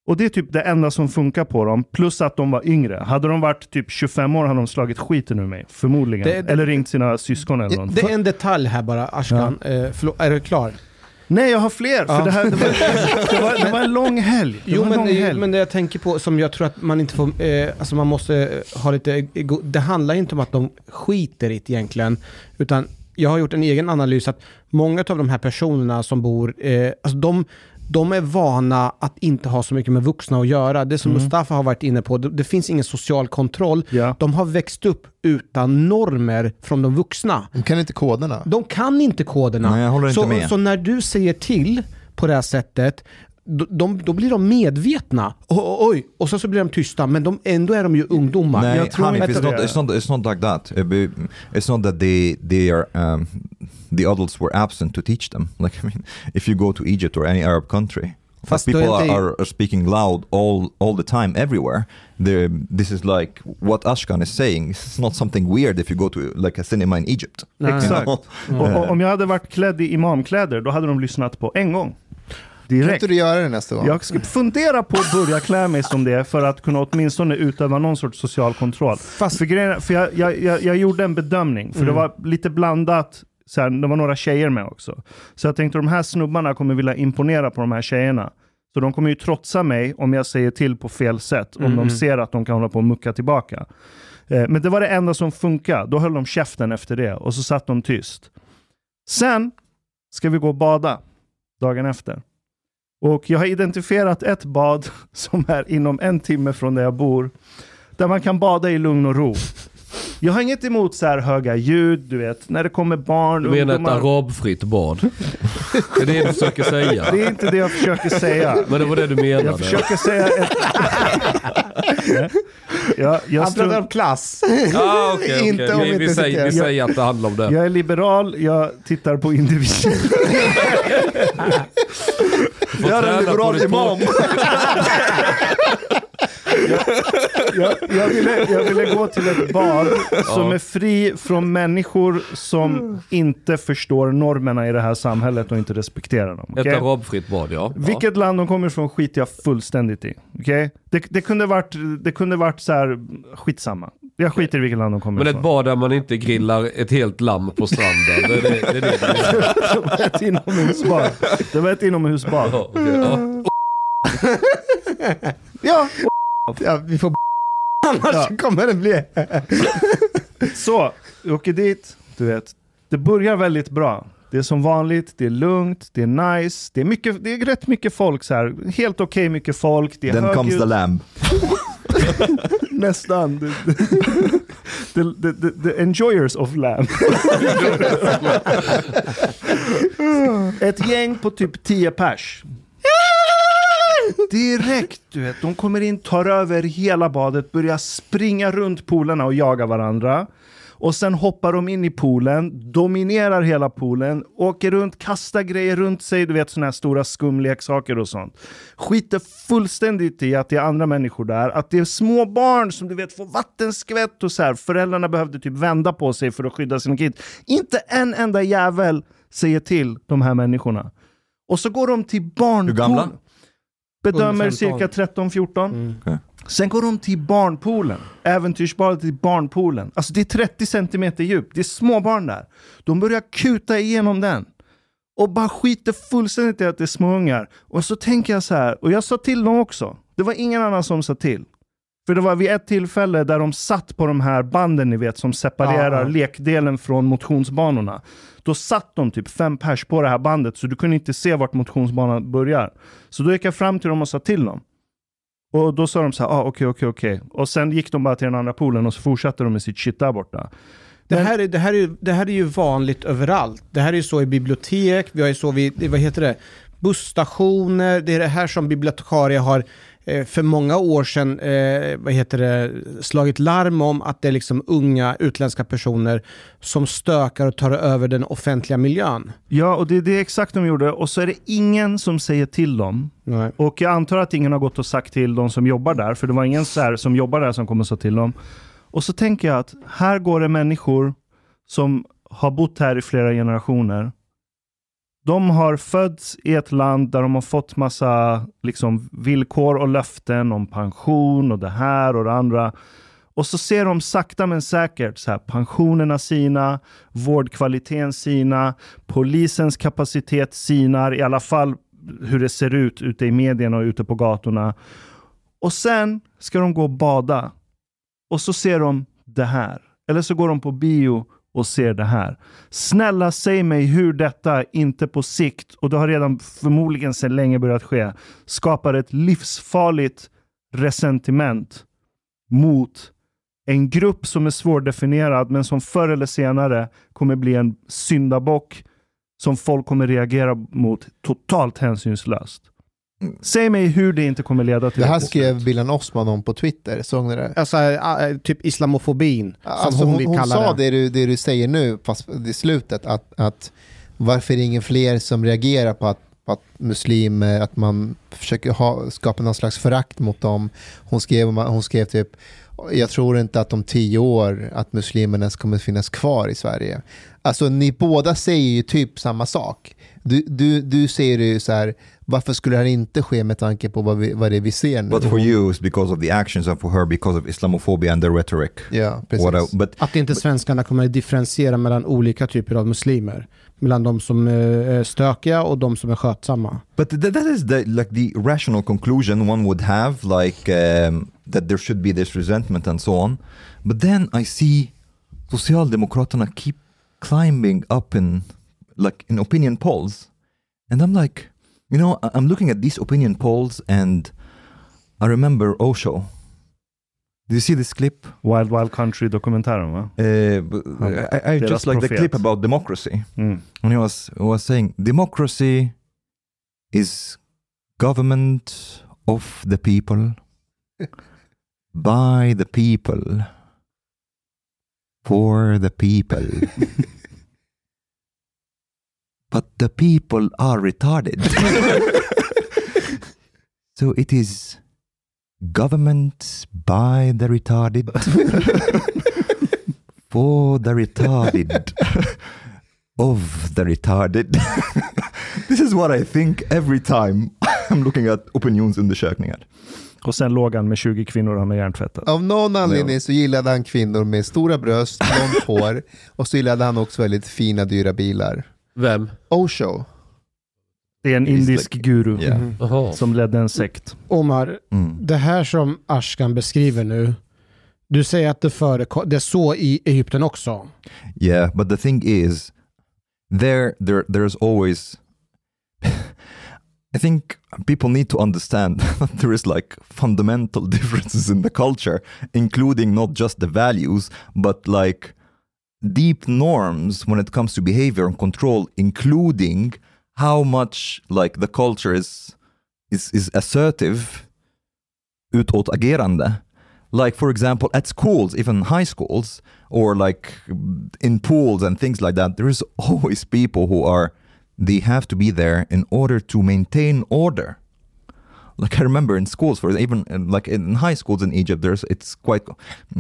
Och det är typ det enda som funkar på dem, plus att de var yngre. Hade de varit typ 25 år hade de slagit skiten ur mig, förmodligen. Det- det- eller ringt sina syskon eller Det, något. det är en detalj här bara, Ashkan. Eh, förlåt, är du klar? Nej, jag har fler. För Ja. det, här, det, var, [LAUGHS] det, var, det var en lång helg. Det Jo, men, lång helg. men det jag tänker på som jag tror att man inte får, eh, alltså man måste eh, ha lite, det handlar inte om att de skiter i det egentligen, utan jag har gjort en egen analys att många av de här personerna som bor, eh, alltså de, de är vana att inte ha så mycket med vuxna att göra. Det som Mm. Mustafa har varit inne på, det, det finns ingen social kontroll. Ja. De har växt upp utan normer från de vuxna. De kan inte koderna. De kan inte koderna. Nej, jag håller inte så, med. så när du säger till på det här sättet, de, då blir de medvetna. O- o- oj, och så, så blir de tysta, men de, ändå är de ju ungdomar. Nej, Jag tror Hanif, inte it's not, det. it's, not, it's not like that. It's not that they, they are, um, the adults were absent to teach them. [LAUGHS] Like, I mean, if you go to Egypt or any Arab country, Fast people are, are, are speaking loud all, all the time, everywhere. They're, this is like what Ashkan is saying. It's not something weird if you go to like a cinema in Egypt. Exakt. Och, och, [LAUGHS] om jag hade varit klädd i imamkläder, då hade de lyssnat på en gång. Kan Direkt. inte du göra det nästa gång? Jag ska fundera på att börja klä mig som det för att kunna åtminstone utöva någon sorts social kontroll. Fast, För, grejen, för jag, jag, jag, jag gjorde en bedömning, för det Mm. var lite blandat. Så här, det var några tjejer med också. Så jag tänkte de här snubbarna kommer vilja imponera på de här tjejerna. Så de kommer ju trotsa mig om jag säger till på fel sätt, om Mm. de ser att de kan hålla på och mucka tillbaka. Eh, men det var det enda som funkade. Då höll de käften efter det och så satt de tyst. Sen ska vi gå och bada dagen efter. Och jag har identifierat ett bad [LAUGHS] som är inom en timme från där jag bor. Där man kan bada i lugn och ro. Jag har inget emot så här höga ljud, du vet, när det kommer barn, Du menar ett ungdomar. arabfritt bad? Det är det du försöker säga? Det är inte det jag försöker säga. Men det var det du menade? Jag försöker säga ett... [LAUGHS] jag, jag, han pratar om klass. Ah, okay, okay. Inte om vi, vi, säger, vi säger att det handlar om det. jag är liberal, jag tittar på individen. [LAUGHS] Får träna på ditt språk. jag, jag, ville, jag ville gå till ett bad som är fri från människor som inte förstår normerna i det här samhället och inte respekterar dem. Ett okej? arabfritt bad, ja. Vilket land de kommer ifrån skiter jag fullständigt i. okej? Det, det kunde varit, det kunde varit så här, skitsamma. Jag skiter i vilket land de kommer Men ett ifrån. bad där man inte grillar ett helt lamm på stranden. Det är det, det, det menar. det var [LAUGHS] ett inomhusbad. Det var ett inomhusbad. Ja, okej, ja. [LAUGHS] Ja, Ja, vi får [LAUGHS] annars Ja. kommer det bli... så. Vi åker dit, du vet. Det börjar väldigt bra. Det är som vanligt, det är lugnt, det är nice, det är, mycket, det är rätt mycket folk så här. Helt okej mycket folk, det är Then comes högljutt. the lamb. [LAUGHS] Nästan. The, the, the, the enjoyers of lamb. [LAUGHS] Ett gäng på typ 10 pers. Direkt, du vet. De kommer in, tar över hela badet, börjar springa runt polarna och jaga varandra. Och sen hoppar de in i poolen, dominerar hela poolen, åker runt, kastar grejer runt sig, du vet sådana här stora skumleksaker och sånt. Skiter fullständigt i att det är andra människor där, att det är små barn som du vet får vattenskvätt och så här. Föräldrarna behövde typ vända på sig för att skydda sina kids. Inte en enda jävel säger till de här människorna. Och så går de till barnpool. Hur gamla? Bedömer Under 15. cirka 13-14. Mm. Sen går de till barnpoolen. Äventyrsbadet till barnpoolen. Alltså det är 30 centimeter djup. Det är små barn där. De börjar kuta igenom den. Och bara skiter fullständigt i att det är småungar. Och så tänker jag så här, och jag sa till dem också. Det var ingen annan som sa till. För det var vid ett tillfälle där de satt på de här banden ni vet som separerar Ja, lekdelen från motionsbanorna. Då satt de typ fem pers på det här bandet så du kunde inte se vart motionsbanan börjar. Så då gick jag fram till dem och sa till dem. Och då sa de så här, ah, okej, okej, okej. Och sen gick de bara till den andra poolen och så fortsatte de med sitt shit där borta. Det här, är, det, här är, det här är ju vanligt överallt. Det här är ju så i bibliotek, vi har ju så vid, vad heter det, busstationer. Det är det här som bibliotekarie har för många år sedan eh, vad heter det, slagit larm om att det är liksom unga utländska personer som stökar och tar över den offentliga miljön. Ja, och det är det exakt de gjorde. Och så är det ingen som säger till dem. Nej. Och jag antar att ingen har gått och sagt till de som jobbar där, för det var ingen så som jobbar där som kommer säga till dem. Och så tänker jag att här går det människor som har bott här i flera generationer. De har fötts i ett land där de har fått massa liksom, villkor och löften om pension och det här och det andra. Och så ser de sakta men säkert så här, pensionerna sina, vårdkvaliteten sina, polisens kapacitet sinar, i alla fall hur det ser ut ute i medierna och ute på gatorna. Och sen ska de gå och bada. Och så ser de det här. Eller så går de på bio och ser det här. Snälla säg mig hur detta inte på sikt, och det har redan förmodligen sedan länge börjat ske, skapar ett livsfarligt resentiment mot en grupp som är svårdefinierad men som förr eller senare kommer bli en syndabock som folk kommer reagera mot totalt hänsynslöst. Säg mig hur det inte kommer leda till Det här skrev. Bilan Osman om på Twitter, såg ni det? Alltså, äh, typ islamofobin, som Alltså, hon, hon, vill hon kalla sa det. det du, det du säger nu, fast i slutet, att, att varför är det ingen fler som reagerar på att, på att muslimer, att man försöker ha, skapa någon slags förakt mot dem. Hon skrev, hon skrev typ, jag tror inte att om tio år att muslimerna kommer finnas kvar i Sverige. Alltså ni båda säger ju typ samma sak. Du, du, du säger ju så här, varför skulle det här inte ske med tanke på vad, vi, vad det är vi ser nu? But for you, it's because of the actions, and for her, because of Islamophobia and the rhetoric. Ja, precis. What I, but Att inte svenskarna kommer att differentiera mellan olika typer av muslimer. Mellan de som eh, är stökiga och de som är skötsamma. But th- that is the like the rational conclusion one would have, like um, that there should be this resentment and so on. But then I see Socialdemokraterna keep climbing up in like in opinion polls, and I'm like, you know, I'm looking at these opinion polls, and I remember Osho. Do you see this clip? Wild Wild Country-dokumentären va? Uh, b- I, I just like the clip about democracy. Mm. when he was was saying democracy is government of the people [LAUGHS] by the people for the people [LAUGHS] but the people are retarded [LAUGHS] so it is government by the retarded [LAUGHS] for the retarded of the retarded. [LAUGHS] this is what I think every time I'm looking at opinionsundersökningar. Och sen låg han med 20 kvinnor han har hjärntvättat. Av någon anledning så gillade han kvinnor med stora bröst, långt hår och så gillade han också väldigt fina dyra bilar. Vem? Osho. Det är en He's indisk like- guru Yeah. Jaha. som ledde en sekt. Omar, Mm. det här som Ashkan beskriver nu, du säger att det, förekom, det är så i Egypten också. Yeah, but the thing is, there, there, there's always. [LAUGHS] I think people need to understand [LAUGHS] that there is like fundamental [LAUGHS] differences in the culture, including not just the values, but like deep norms when it comes to behavior and control, including how much like the culture is is is assertive utåtagerande. Like for example, at schools, even high schools, or like in pools and things like that, there is always people who are they have to be there in order to maintain order. Like I remember in schools, for even uh, like in high schools in Egypt, there's it's quite.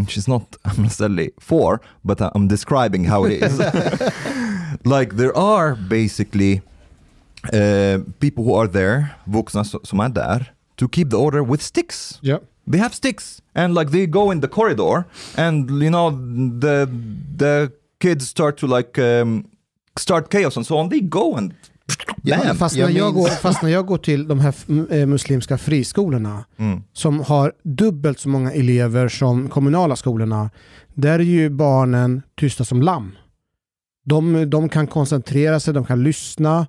She's not [LAUGHS] necessarily for, but I'm describing how it is. [LAUGHS] like there are basically uh, people who are there, vuxna so- som är där, to keep the order with sticks. Yeah. They have sticks, and like they go in the corridor, and you know the the kids start to like um, start chaos and so on. They go and Ja, bam. Fast, när jag går, fast när jag går till de här eh, muslimska friskolorna Mm. som har dubbelt så många elever som kommunala skolorna, där är ju barnen tysta som lamm. De, de kan koncentrera sig, de kan lyssna.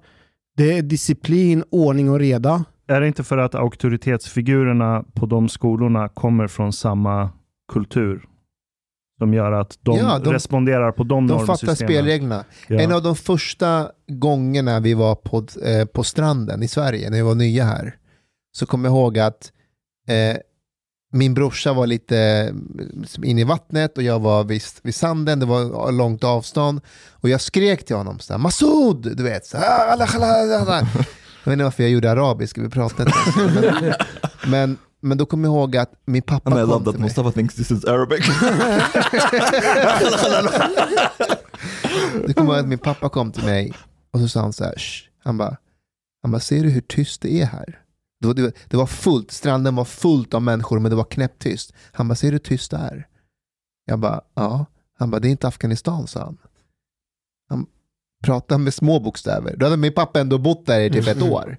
Det är disciplin, ordning och reda. Är det inte för att auktoritetsfigurerna på de skolorna kommer från samma kultur? Som gör att de, Ja, de- responderar på de, De fattar normsystemen? spelreglerna. Ja. En av de första gångerna vi var på, eh, på stranden i Sverige, när vi var nya här, så kommer jag ihåg att eh, min brorsa var lite eh, inne i vattnet och jag var vid, vid sanden, det var långt avstånd. Och jag skrek till honom så här, Masoud! Du vet, så här, "Allah, Allah, Allah, Allah." [LAUGHS] Jag vet inte varför jag gjorde arabiska, vi pratade inte men, men, men då kommer jag ihåg att min pappa And I kom love till that mig. Mustafa thinks this is Arabic. [LAUGHS] Det kommer ihåg att min pappa kom till mig och så sa han så här, "Shh." han bara, han bara, ser du hur tyst det är här? Det var, det, var, det var fullt, stranden var fullt av människor men det var knäpptyst. Han bara, ser du hur tyst det är? Jag bara, ja. Han bara, det är inte Afghanistan, sa han. Han pratade med små bokstäver. Då hade min pappa ändå bott där i typ ett år.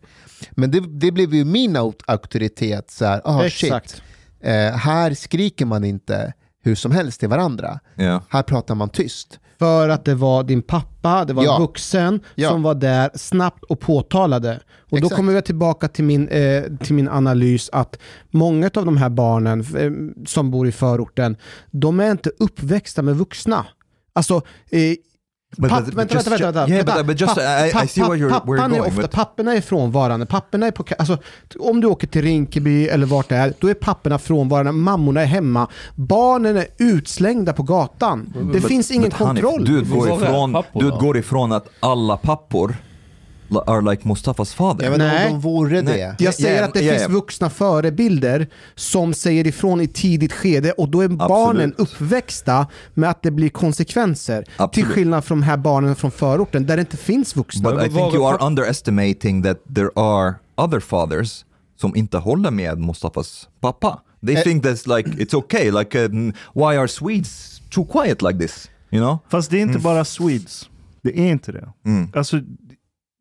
Men det, det blev ju min auktoritet. Så här, ah, shit. Eh, här skriker man inte hur som helst till varandra. Yeah. Här pratar man tyst. För att det var din pappa, det var Ja. en vuxen Ja. som var där snabbt och påtalade. Och då Exakt. kommer vi tillbaka till min, eh, till min analys att många av de här barnen eh, som bor i förorten, de är inte uppväxta med vuxna. Alltså, eh, But- papp, but- vänta, just- vänta, vänta, vänta, yeah, but- but just, Papp- I- I see where you're- pappan where you're är going, ofta, but- Papporna är frånvarande. Papporna är på, alltså, om du åker till Rinkeby eller vart det är, då är papporna frånvarande, mammorna är hemma. Barnen är utslängda på gatan. Det finns ingen But kontroll. Du är ifrån, du utgår ifrån att alla pappor are like Mustafas vet inte Nej. om de vore Nej. det. Jag säger Ja, att det ja, finns ja. vuxna förebilder som säger ifrån i tidigt skede och då är barnen uppväxta med att det blir konsekvenser. Till Absolut. skillnad från de här barnen från förorten där det inte finns vuxna. But I think you are underestimating that there are other fathers som inte håller med Mustafas pappa. They Eh. think that's like, it's okay, like um, why are Swedes too quiet like this? You know? Fast det är inte bara Swedes. Det är inte det. Mm. Alltså,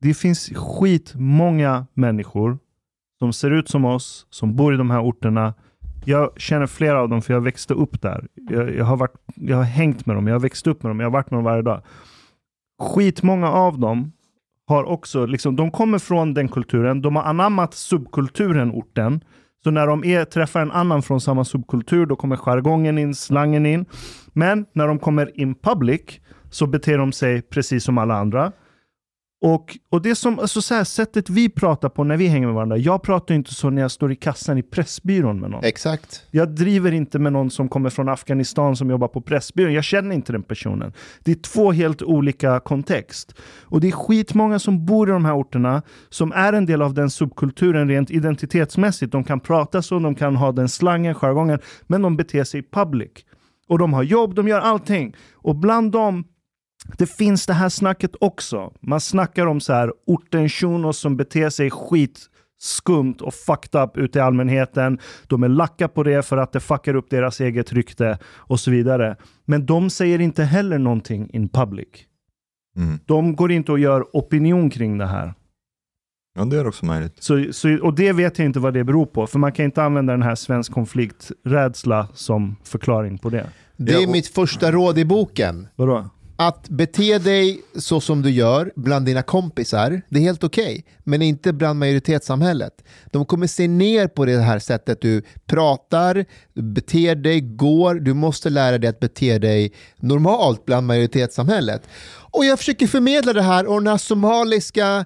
det finns skitmånga människor som ser ut som oss, som bor i de här orterna. Jag känner flera av dem för jag växte upp där. Jag, jag, har, varit, jag har hängt med dem, jag har växt upp med dem, jag har varit med dem varje dag. Skitmånga av dem har också, liksom, de kommer från den kulturen, de har anammat subkulturen orten. Så när de är, träffar en annan från samma subkultur, då kommer jargongen in, slangen in. Men när de kommer in public så beter de sig precis som alla andra. Och, och det som, alltså så här, sättet vi pratar på när vi hänger med varandra. Jag pratar inte så när jag står i kassan i Pressbyrån med någon. Exakt. Jag driver inte med någon som kommer från Afghanistan som jobbar på Pressbyrån. Jag känner inte den personen. Det är två helt olika kontext. Och det är skitmånga som bor i de här orterna som är en del av den subkulturen rent identitetsmässigt. De kan prata så, de kan ha den slangen, jargongen, men de beter sig public. Och de har jobb, de gör allting. Och bland dem det finns det här snacket också. Man snackar om så här orten shunos som beter sig skit skumt och fucked up ute i allmänheten. De är lacka på det för att det fuckar upp deras eget rykte och så vidare. Men de säger inte heller någonting in public. Mm. De går inte och gör opinion kring det här. Ja, det är också möjligt. Så, så, och det vet jag inte vad det beror på, för man kan inte använda den här svensk konflikträdsla som förklaring på det. Det Ja, är och- mitt första råd i boken. Vadå? Att bete dig så som du gör bland dina kompisar, det är helt okej. men inte bland majoritetssamhället. De kommer se ner på det här sättet du pratar, beter dig, går. Du måste lära dig att bete dig normalt bland majoritetssamhället. Och jag försöker förmedla det här och den här somaliska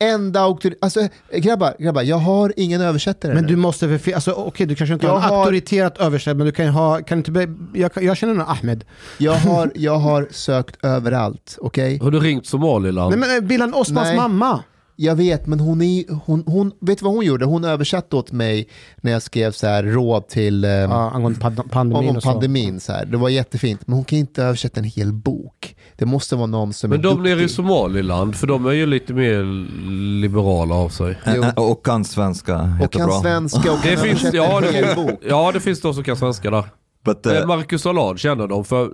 enda auktor... Alltså grabbar, grabbar, jag har ingen översättare Men nu. du måste väl, fi- alltså okej du kanske inte Jag har en har- auktoriterat översättare, men du kan ju ha, kan inte, be- jag, jag känner någon Ahmed. Jag [LAUGHS] har, jag har sökt överallt, okej? Har du ringt Somaliland? Nej men eh, Billan Osmans Nej. mamma. Jag vet, men hon, är, hon, hon, vet du vad hon gjorde? Hon översatte åt mig när jag skrev så här råd till eh, Ja, angående pand- pandemin om och så. pandemin. Så här. Det var jättefint, men hon kan inte översätta en hel bok. Det måste vara någon som Men är de duktig. nere i Somaliland, för de är ju lite mer liberala av sig. Jo. Ä- Och kan svenska och jättebra. kan svenska och Det kan finns, översätta ja, en hel det, bok. ja, det finns de som kan svenska där. But, uh, Marcus Allard känner de för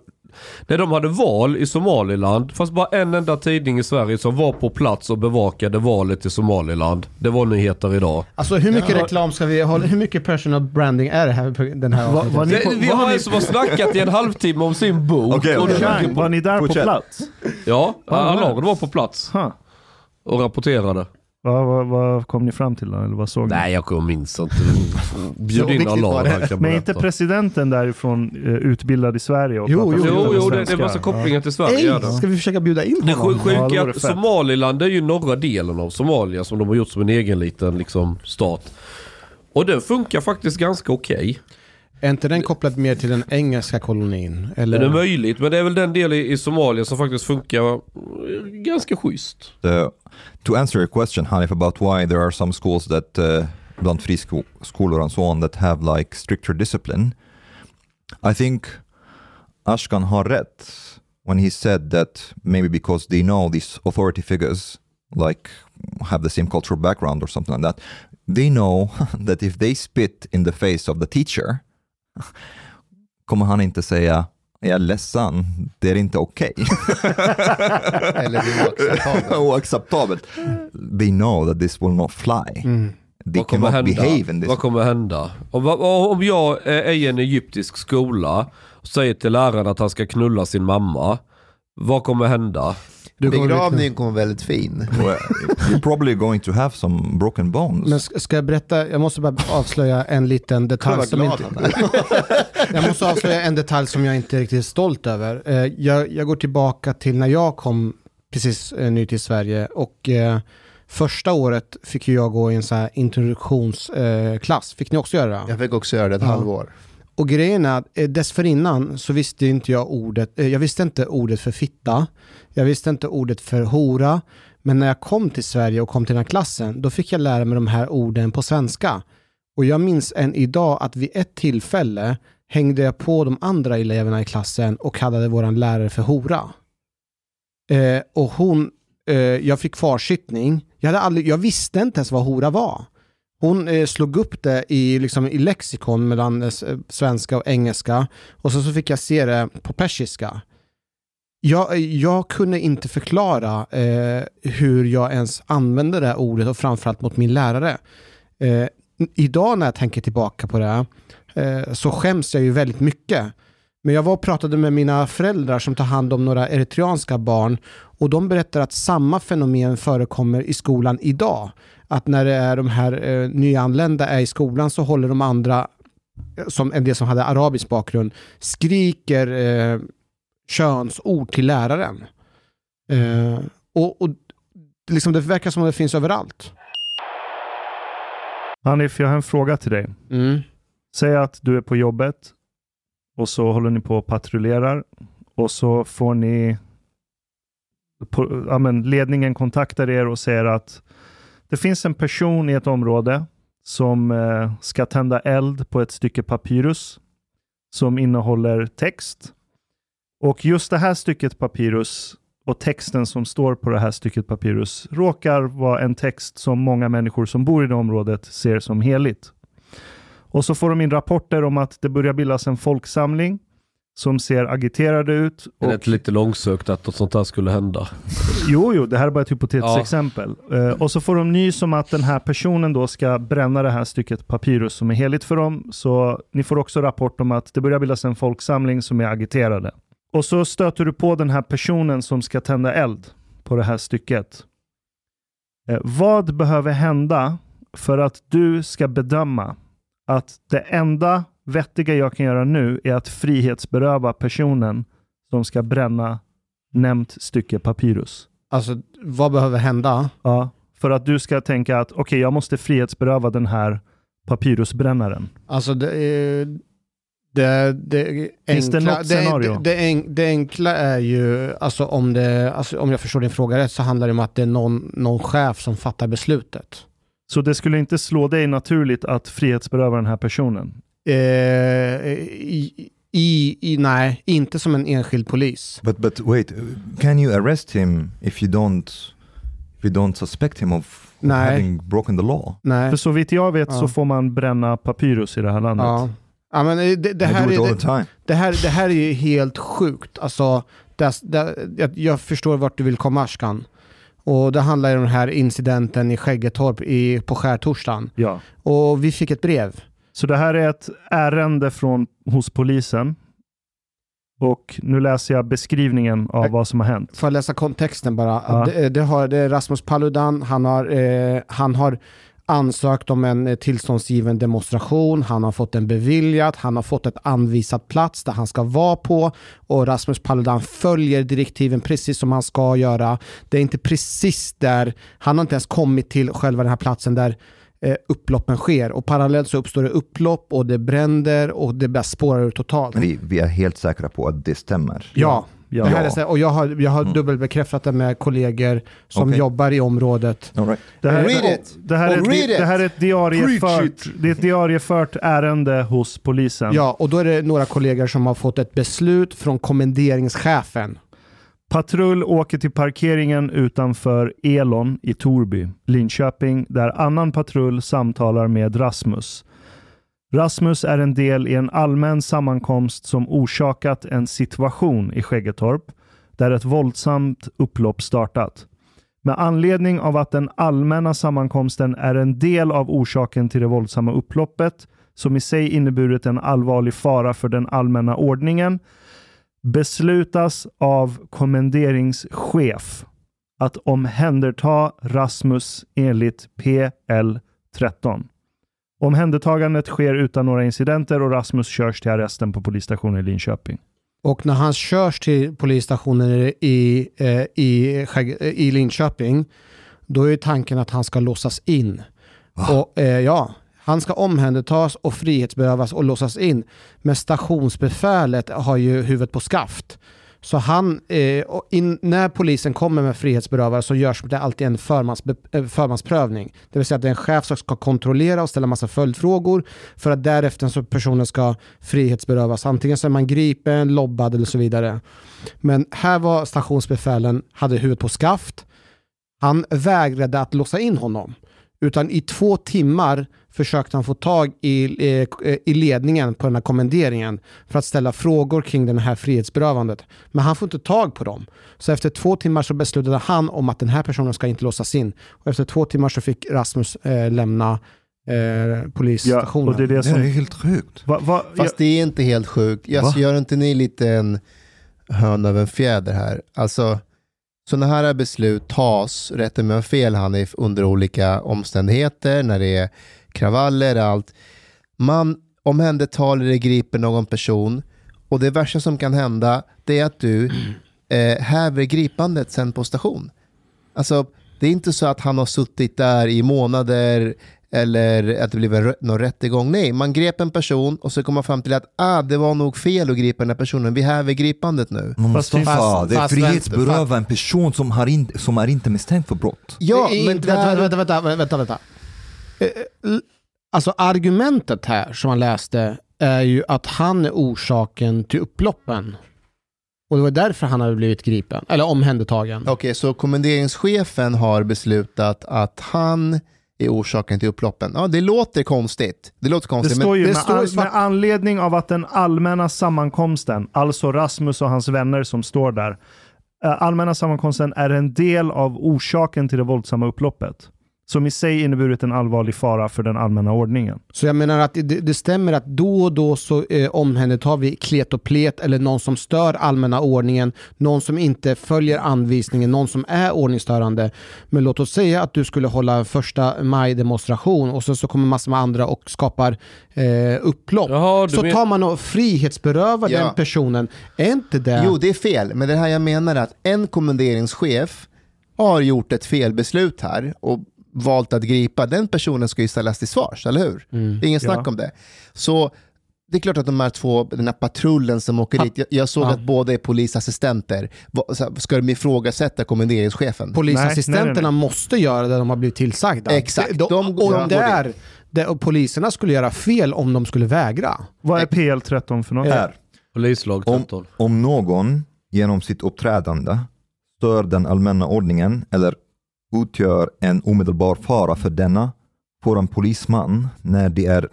när de hade val i Somaliland, fast bara en enda tidning i Sverige som var på plats och bevakade valet i Somaliland. Det var nyheter idag. Alltså hur mycket Ja. reklam ska vi ha? Hur mycket personal branding är det här på den här Va- avsnittet? vad ni- Det, på- vi har en som har snackat i en halvtimme om sin bok. Okej. det- Chang, var ni där Fortsätt. på plats? Ja? Allard var på plats Huh. och rapporterade. Vad, vad, vad kom ni fram till då? Eller vad såg ni? Nej, jag minns inte. [LAUGHS] Så Bjud in var kan Men är inte presidenten därifrån eh, utbildad i Sverige? Och Jo, jo, Jo, jo, det, det är svenska? massa kopplingar till Sverige. Ej, ska vi försöka bjuda in Det honom? Ja, det sjuka vore att. Somaliland är ju norra delen av Somalia som de har gjort som en egen liten liksom, stat. Och den funkar faktiskt ganska okej. Är inte den kopplad mer till den engelska kolonin? Eller? Det är möjligt, men det är väl den del i, Somalia som faktiskt funkar eh, ganska schysst. the, to answer your question, Hanif, about why there are some schools that, uh, bland friskolor and so on, that have like stricter discipline, I think Ashkan har rätt when he said that maybe because they know these authority figures like have the same cultural background or something like that, they know [LAUGHS] that if they spit in the face of the teacher, [LAUGHS] kommer han inte säga jag är ledsen, det är inte okej. [LAUGHS] Eller det är oacceptabelt. [LAUGHS] Oacceptabelt. They know that this will not fly. Mm. They Vad kommer cannot hända? behave in this. Vad kommer hända? Om, om jag är i en egyptisk skola och säger till läraren att han ska knulla sin mamma. Vad kommer hända? Du kommer bli- Begravningen kommer väldigt fin. [LAUGHS] Well, you're probably going to have some broken bones. Men ska ska jag berätta, jag måste bara avslöja en liten detalj som inte... [LAUGHS] Jag måste avslöja en detalj som jag inte är riktigt stolt över. Eh, Jag, jag går tillbaka till när jag kom precis eh, ny till Sverige och eh, första året fick ju jag gå i en sån här introduktionsklass. Fick ni också göra det? Jag fick också göra det ett Ja. halvår. Och grejen är att eh, dessförinnan så visste inte jag ordet, eh, jag visste inte ordet för fitta, jag visste inte ordet för hora, men när jag kom till Sverige och kom till den här klassen, då fick jag lära mig de här orden på svenska. Och jag minns än idag att vid ett tillfälle hängde jag på de andra eleverna i klassen och kallade vår lärare för hora. Eh, och hon, eh, jag fick kvarsittning, jag, hade aldrig, jag visste inte ens vad hora var. Hon eh, slog upp det i, liksom, i lexikon mellan eh, svenska och engelska och så, så fick jag se det på persiska. Jag, jag kunde inte förklara eh, hur jag ens använde det ordet och framförallt mot min lärare. Eh, idag när jag tänker tillbaka på det eh, så skäms jag ju väldigt mycket. Men jag var och pratade med mina föräldrar som tar hand om några eritreanska barn och de berättar att samma fenomen förekommer i skolan idag att när det är de här eh, nyanlända är i skolan så håller de andra, eh, som en del som hade arabisk bakgrund, skriker eh, könsord till läraren. Eh, och, och liksom det verkar som att det finns överallt. Hanif, jag har en fråga till dig. Mm. Säg att du är på jobbet och så håller ni på och patrullerar och så får ni på, ja, men ledningen kontaktar er och säger att det finns en person i ett område som eh, ska tända eld på ett stycke papyrus som innehåller text. Och just det här stycket papyrus och texten som står på det här stycket papyrus råkar vara en text som många människor som bor i det området ser som heligt. Och så får de in rapporter om att det börjar bildas en folksamling som ser agiterade ut. Det är Och, lite långsökt att något sånt här skulle hända. jo, jo, det här är bara ett hypotetiskt Ja. exempel. Eh, och så får de nys om att den här personen då ska bränna det här stycket papyrus som är heligt för dem. Så ni får också rapport om att det börjar bildas en folksamling som är agiterade. Och så stöter du på den här personen som ska tända eld på det här stycket. Eh, vad behöver hända för att du ska bedöma att det enda vettiga jag kan göra nu är att frihetsberöva personen som ska bränna nämnt stycke papyrus. Alltså, vad behöver hända? Ja, för att du ska tänka att okej, jag måste frihetsberöva den här papyrusbrännaren. Alltså, det, är- det, det enkla, det, det, det enkla är ju, alltså om, det, alltså om jag förstår din fråga rätt, så handlar det om att det är någon, någon chef som fattar beslutet. Så det skulle inte slå dig naturligt att frihetsberöva den här personen? Eh, i, i, i, nej, inte som en enskild polis. But but wait, can you arrest him if you don't if you don't suspect him of Nej. having broken the law? Nej. För så vitt jag vet Ja. så får man bränna papyrus i det här landet. Ja. Ja, men det, det, I här är, time. det, här, det här är ju helt sjukt. Alltså, det, det, jag, jag förstår vart du vill komma Ashkan. Och det handlar ju om den här incidenten i Skäggetorp i, på skärtorsdagen. Ja. Och vi fick ett brev. Så det här är ett ärende från, hos polisen. Och nu läser jag beskrivningen av Jag- vad som har hänt. Får jag läsa kontexten bara? Ja. Det, det, har, det är Rasmus Paludan, han har, eh, han har ansökt om en eh, tillståndsgiven demonstration, han har fått den beviljad, han har fått ett anvisat plats där han ska vara på och Rasmus Paludan följer direktiven precis som han ska göra. Det är inte precis där, han har inte ens kommit till själva den här platsen där eh, upploppen sker och parallellt så uppstår det upplopp och det bränder och det bara spårar ur totalt. Vi, vi är helt säkra på att det stämmer. Ja, Ja. det här är så, och jag har, jag har Mm. dubbelbekräftat det med kollegor som Okej. jobbar i området. All right. Det här, Read är, it. det, här är, Och ett- read it. det här är ett diariefört, det är ett diariefört ärende hos polisen. Ja, och då är det några kollegor som har fått ett beslut från kommenderingschefen. Patrull åker till parkeringen utanför Elon i Torby, Linköping, där annan patrull samtalar med Rasmus. Rasmus är en del i en allmän sammankomst som orsakat en situation i Skäggetorp där ett våldsamt upplopp startat. Med anledning av att den allmänna sammankomsten är en del av orsaken till det våldsamma upploppet, som i sig inneburit en allvarlig fara för den allmänna ordningen, beslutas av kommenderingschef att omhänderta Rasmus enligt PL 13. Omhändertagandet sker utan några incidenter och Rasmus körs till arresten på polisstationen i Linköping. Och när han körs till polisstationen i, eh, i, Skägg- eh, i Linköping, då är tanken att han ska låsas in. Och, eh, ja, han ska omhändertas och frihetsberövas och låsas in. Men stationsbefälet har ju huvudet på skaft. Så han, eh, och in, när polisen kommer med frihetsberövare så görs det alltid en eh, förmansprövning. Det vill säga att det är en chef som ska kontrollera och ställa massa följdfrågor för att därefter så personen ska frihetsberövas. Antingen så är man gripen, lobbad eller så vidare. Men här var stationsbefälen, hade huvudet på skaft. Han vägrade att låsa in honom. Utan i två timmar försökte han få tag i, eh, i ledningen på den här kommenderingen för att ställa frågor kring det här frihetsberövandet. Men han får inte tag på dem. Så efter två timmar så beslutade han om att den här personen ska inte låsas in. Och efter två timmar så fick Rasmus eh, lämna eh, Ja, polisstationen. och det är det Det är som... helt sjukt. Va, va, Fast det är inte helt sjukt. Alltså, gör inte ni lite en hön av en fjäder här? Alltså, sådana här beslut tas, rätta mig om jag fel Hanif, under olika omständigheter, när det är kravaller, allt. Man omhändertar eller griper någon person och det värsta som kan hända det är att du eh, häver gripandet sen på station. Alltså, det är inte så att han har suttit där i månader eller att det blev någon rättegång. Nej, man grep en person och så kom man fram till att ah, det var nog fel att gripa den här personen. Vi häver gripandet nu. Fast fast- det är frihetsberöva en person som, har in, som är inte misstänkt för brott. Ja, men inte- där... vänta, vänta, vänta, vänta, vänta. Alltså argumentet här som han läste är ju att han är orsaken till upploppen. Och det var därför han hade blivit gripen, eller omhändertagen. Okej, så kommenderingschefen har beslutat att han är orsaken till upploppen. Ja, det låter konstigt. Det låter Det konstigt, står men ju det med, står svart- med anledning av att den allmänna sammankomsten, alltså Rasmus och hans vänner som står där, eh, allmänna sammankomsten är en del av orsaken till det våldsamma upploppet. Som i sig inneburit en allvarlig fara för den allmänna ordningen. Så jag menar att det, det stämmer att då och då så eh, omhändertar vi klet och plet eller någon som stör allmänna ordningen, någon som inte följer anvisningen, någon som är ordningsstörande. Men låt oss säga att du skulle hålla en första maj-demonstration och sen så kommer massor med andra och skapar eh, upplopp. Jaha, så men- tar man och frihetsberövar Ja. den personen. Är inte det... Jo, det är fel. Men det här jag menar är att en kommenderingschef har gjort ett felbeslut här och valt att gripa. Den personen ska ju ställas till svars, eller hur? Mm. Ingen snack Ja. om det. Så det är klart att de här två, den här patrullen som åker Ja. dit, jag, jag såg Ja. att båda är polisassistenter. Ska de ifrågasätta kommenderingschefen? Polisassistenterna Nej, nej, måste göra det de har blivit tillsagda. Exakt. De, De- och de- där, där, och poliserna skulle göra fel om de skulle vägra. Vad är PL13 för något? Här. Polislag Om, 13. om någon genom sitt uppträdande stör den allmänna ordningen eller utgör en omedelbar fara för denna får en polisman, när det är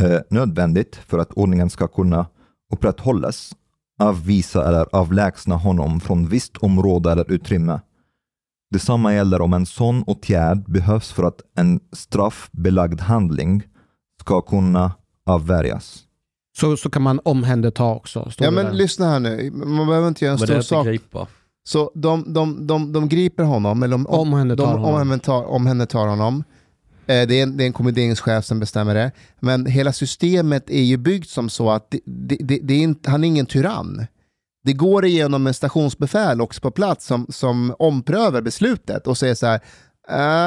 eh, nödvändigt för att ordningen ska kunna upprätthållas, avvisa eller avlägsna honom från visst område eller utrymme. Detsamma gäller om en sån åtgärd behövs för att en straffbelagd handling ska kunna avvärjas. Så, så kan man omhänderta också. står Ja men där. lyssna här nu, man behöver inte göra en Men stor sak. gripa. Så de, de, de, de griper honom, eller de, Omhändertar de honom. omhändertar, omhändertar honom. Eh, Det är, en, det är en kommenderingschef som bestämmer det. Men hela systemet är ju byggt som så att det, det, det, det är inte, han är ingen tyrann. Det går igenom en stationsbefäl också på plats som, som omprövar beslutet och säger så här,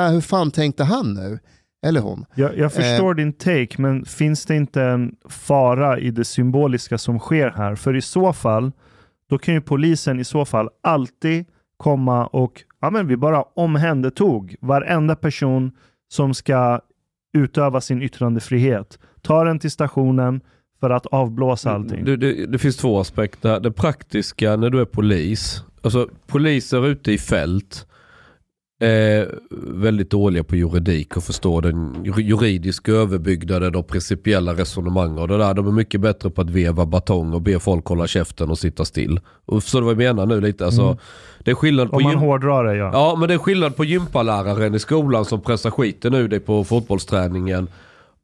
äh, hur fan tänkte han nu? Eller hon. Jag, jag förstår din take, men finns det inte en fara i det symboliska som sker här? För i så fall, då kan ju polisen i så fall alltid komma och, ja men vi bara omhändertog varenda person som ska utöva sin yttrandefrihet. Ta den till stationen för att avblåsa allting. Det, det, det finns två aspekter. Det praktiska när du är polis. Alltså poliser ute i fält. Är väldigt dåliga på juridik och förstår den juridiska överbyggnaden och principiella resonemang och det där. De är mycket bättre på att veva batong och be folk hålla käften och sitta still. Och förstår du vad jag menar nu lite? Alltså, Mm. Det är skillnad på Om man gym- hårdrar det ja. Ja, men det är skillnad på gympaläraren i skolan som pressar skiten ur dig på fotbollsträningen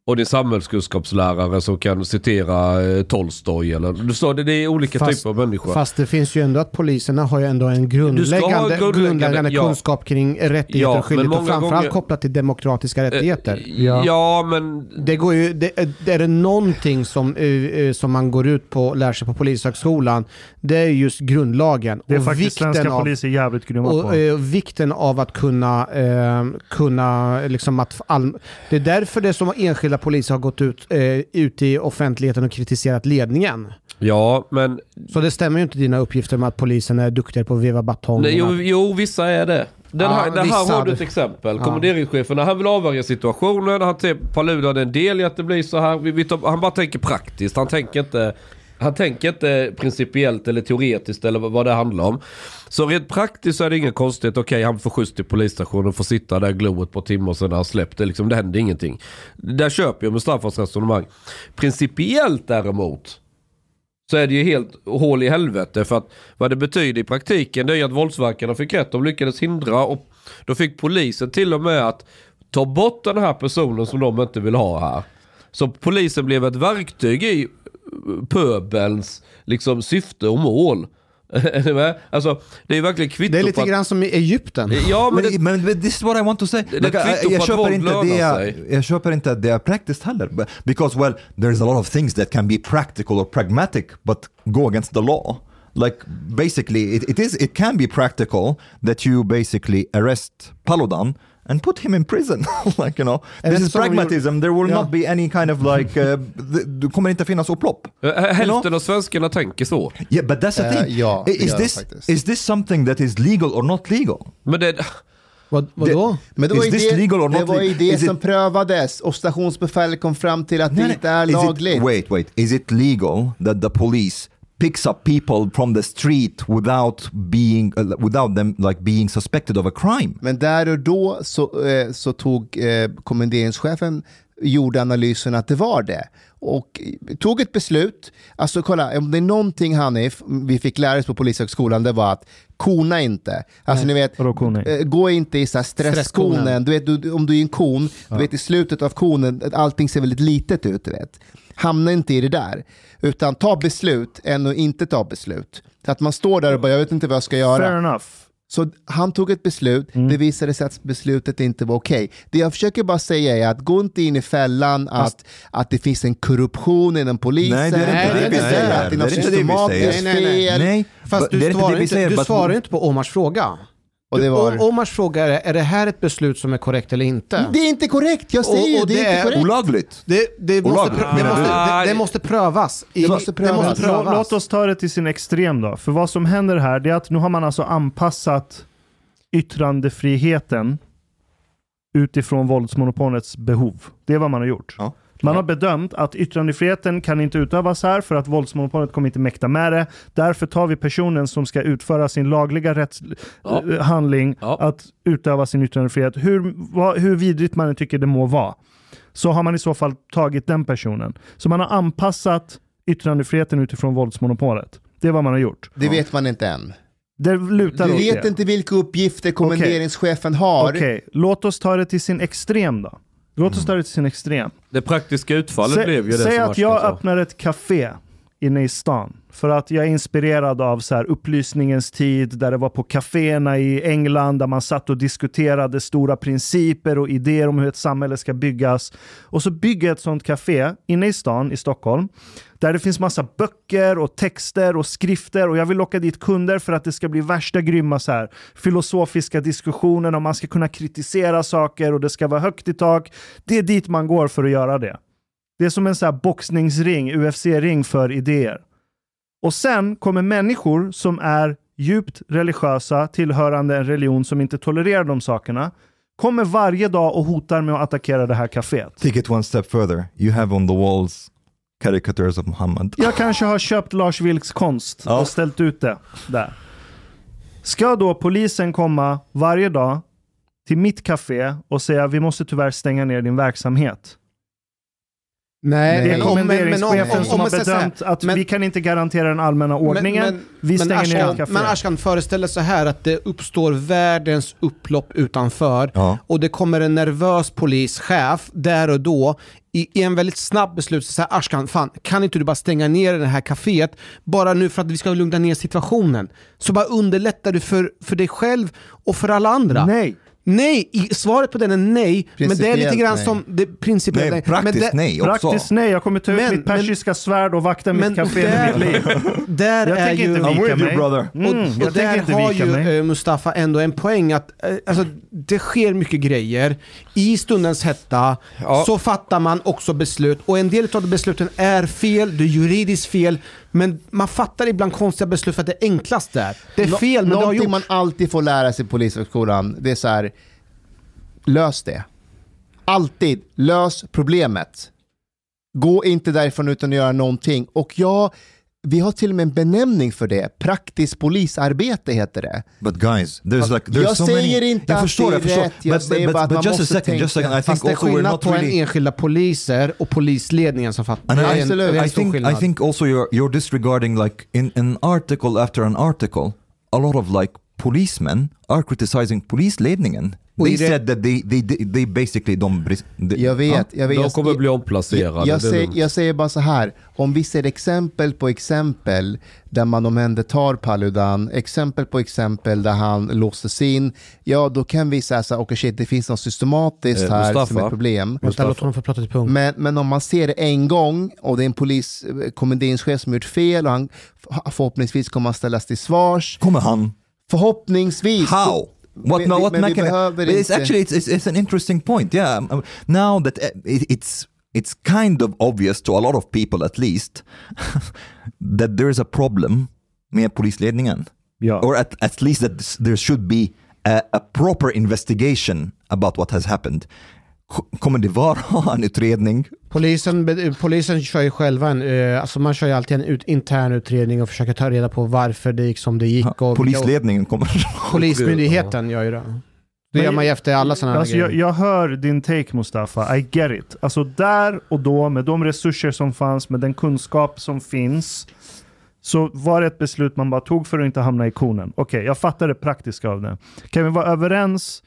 och din samhällskunskapslärare som kan citera eh, Tolstoj eller... Du sa det, det är olika Fast- typer av människor. Fast det finns ju ändå att poliserna har ju ändå en grundläggande, grundläggande, grundläggande ja. kunskap kring rättigheter Ja, och skyldigheter. Och framförallt gånger- kopplat till demokratiska rättigheter. Eh, ja. Ja. men... Det går ju, det, det är det någonting som, eh, eh, som man går ut på och lär sig på Polishögskolan, det är just grundlagen. Det är och faktiskt svenska av, poliser jävligt grymma och, på. eh, vikten av att kunna, eh, kunna liksom att all, Det är därför det är som enskilda poliser har gått ut, eh, ut i offentligheten och kritiserat ledningen. Ja, men... Så det stämmer ju inte dina uppgifter med att polisen är duktigare på att veva batong. Nej, jo, jo, vissa är det. Den Ja, här, den här har du ett exempel. Ja. Kommenderingschefen, när han vill avvärja situationen, han ser Paludan en del i att det blir så här. Vi, vi tar, han bara tänker praktiskt. Han tänker inte... Han tänker inte principiellt eller teoretiskt eller vad- det handlar om. Så rent praktiskt så är det inget konstigt. Okej, han får skjuts till polisstationen och får sitta där i glo ett par timmar och sen har han släppt. Det, liksom, det händer ingenting. Där köper jag Mustafas resonemang. Principiellt däremot så är det ju helt hål i helvete. För att vad det betyder i praktiken det är ju att våldsverkarna fick rätt. De lyckades hindra och då fick polisen till och med att ta bort den här personen som de inte vill ha här. Så polisen blev ett verktyg i pöbelns liksom, syfte och mål. [LAUGHS] Alltså, det är verkligen kvitto Det är lite att... grann som i Egypten. Ja, men det, men, men this is what I want to say. Det är Like, I, jag, köper inte det, sig. jag köper inte att det är praktiskt heller. Because well, there's a lot of things that can be practical or pragmatic but go against the law. Like basically it, it is it can be practical that you basically arrest Paludan and put him in prison. [LAUGHS] like you know, Är det this is pragmatism. There will Ja. not be any kind of like, uh, det det kommer inte finnas upplopp. Hälften av svenskarna tänker så. Yeah, but that's the thing. ja, det is de this faktiskt. is this something that is legal or not legal? Men det... Vad, vadå? Men det var Is ju this det, legal or det, not var ju det Is it- som prövades och stationsbefälet kom fram till att det inte är Is it- lagligt. wait, wait. Is it legal that the police picks up people from the street without being uh, without them like being suspected of a crime? Men där och då så, eh, så tog eh, kommenderingschefen gjorde analysen att det var det. Och tog ett beslut. Alltså kolla, om det är någonting Hanif, vi fick lära oss på polishögskolan, det var att kona inte. Alltså ni vet, eh, gå inte i så här stresskonen. Du vet, du, om du är en kon, du vet i slutet av konen, allting ser väldigt litet ut. Du vet. Hamna inte i det där. Utan ta beslut än att inte ta beslut. Så att man står där och bara, jag vet inte vad jag ska göra. Fair enough. Så han tog ett beslut, Mm. det visade sig att beslutet inte var okej. Det jag försöker bara säga är att gå inte in i fällan att, att det finns en korruption inom polisen. Nej, det är inte det vi säger. Det är inte det vi säger. systematiskt Nej, nej, nej. fel. Nej, Fast du svarar inte, du svarar inte på Omars fråga. Och det var... O- Omars fråga är, är det här ett beslut som är korrekt eller inte? Det är inte korrekt, jag säger Och- ju och det, det är inte korrekt. Olagligt. Det, det, måste, prö- det, måste, det, det måste prövas. I, Det måste prövas. Det måste prövas. Låt oss ta det till sin extrem då. För vad som händer här det är att nu har man alltså anpassat yttrandefriheten utifrån våldsmonopolets behov. Det är vad man har gjort. Ja. Man har bedömt att yttrandefriheten kan inte utövas här för att våldsmonopolet kommer inte mäkta med det. Därför tar vi personen som ska utföra sin lagliga rätts, Ja. eh, handling Ja. att utöva sin yttrandefrihet. Hur, vad, hur vidrigt man än tycker det må vara. Så har man i så fall tagit den personen. Så man har anpassat yttrandefriheten utifrån våldsmonopolet. Det är vad man har gjort. Det vet man inte än. Det lutar Du vet det. inte vilka uppgifter kommenderingschefen har. Okej, låt oss ta det till sin extrem då. Låt oss ta det till sin extrem. Det praktiska utfallet Sä, blev ju det säg som att Ashkan jag öppnar ett café inne i stan. För att jag är inspirerad av så här upplysningens tid där det var på kaféerna i England där man satt och diskuterade stora principer och idéer om hur ett samhälle ska byggas. Och så bygger jag ett sånt café inne i stan i Stockholm där det finns massa böcker och texter och skrifter och jag vill locka dit kunder för att det ska bli värsta grymma så här filosofiska diskussioner och man ska kunna kritisera saker och det ska vara högt i tak. Det är dit man går för att göra det. Det är som en så här boxningsring, UFC-ring för idéer. Och sen kommer människor som är djupt religiösa, tillhörande en religion som inte tolererar de sakerna, kommer varje dag och hotar med att attackera det här kaféet. Take it one step further. You have on the walls caricatures of Muhammad. Jag kanske har köpt Lars Vilks konst och ställt ut det där. Ska då polisen komma varje dag till mitt café och säga vi måste tyvärr stänga ner din verksamhet. Nej, Det är men om- men- men om- kommenderingschefen om- som om har bedömt att men- vi kan inte garantera den allmänna ordningen. Men, men, vi stänger ner Ashkan, café. men Ashkan föreställer så här att det uppstår världens upplopp utanför Ja. och det kommer en nervös polischef där och då i, i en väldigt snabb beslut så säger Ashkan, fan kan inte du bara stänga ner det här kaféet bara nu för att vi ska lugna ner situationen? Så bara underlättar du för, för dig själv och för alla andra. Nej. Nej, i, svaret på den är nej, men det är lite grann nej. som det principiellt Nej, nej. Men praktiskt det- nej också. Praktiskt nej, jag kommer ta ut Men- mitt persiska svärd och vakta Men mitt café med mitt liv. [LAUGHS] där Jag är tänker ju... inte vika mig. brother. Mm, Och, och tänker där har ju mig. eh, Mustafa ändå en poäng att eh, alltså, det sker mycket grejer. I stundens hetta Ja. så fattar man också beslut och en del av de besluten är fel, det är juridiskt fel, men man fattar ibland konstiga beslut för att det är enklast där. Det är Nå- fel, men det har Någonting gjort. man alltid får lära sig på polishögskolan, det är så här, lös det. Alltid, lös problemet. Gå inte därifrån utan att göra någonting. Och ja, vi har till och med en benämning för det. Praktiskt polisarbete heter det. But guys, there's like there's Jag so säger many... inte jag att förstår, det är jag rätt, jag But, säger but, bara att man just a måste second, just a tänka. second. I think Fast det är skillnad not på en really... enskilda poliser och polisledningen som fattar. Det är en- I, en I, think, I think also you're, you're disregarding like in an article after an article, a lot of like policemen are criticizing polisledningen. They det- said that they, they, they basically de... de- Jag vet, jag vet. De jag- kommer bli omplacerade. Jag, jag, är säger, jag säger bara så här, om vi ser exempel på exempel där man omhändertar Paludan, exempel på exempel där han låstes in, ja då kan vi säga så här, okej shit det finns något systematiskt Eh, här som Mustafa? är problem. Vänta, låt honom få prata till punkt. Men, men om man ser det en gång och det är en polis, eh, kommenderingschef som gjort fel och han förhoppningsvis kommer att ställas till svars. Kommer han? Förhoppningsvis. How? What, vi- what men vi behöver It's inte- actually it's, it's, it's an interesting point. Yeah, um, now that uh, it, it's it's kind of obvious to a lot of people at least [LAUGHS] that there is a problem med polisledningen. Ja. Or at, at least that there should be a, a proper investigation about what has happened. Kommer det vara [LAUGHS] en utredning? Polisen, polisen kör ju själva en, eh, alltså man kör ju alltid en ut, intern utredning och försöker ta reda på varför det gick som det gick. Och, och Polisledningen kommer... [LAUGHS] Polismyndigheten gör ju det. Det gör man ju efter alla sådana här Alltså jag, grejer. jag hör din take Mustafa, I get it. Alltså där och då med de resurser som fanns, med den kunskap som finns, så var det ett beslut man bara tog för att inte hamna i konen. Okej, jag fattar det praktiska av det. Kan vi vara överens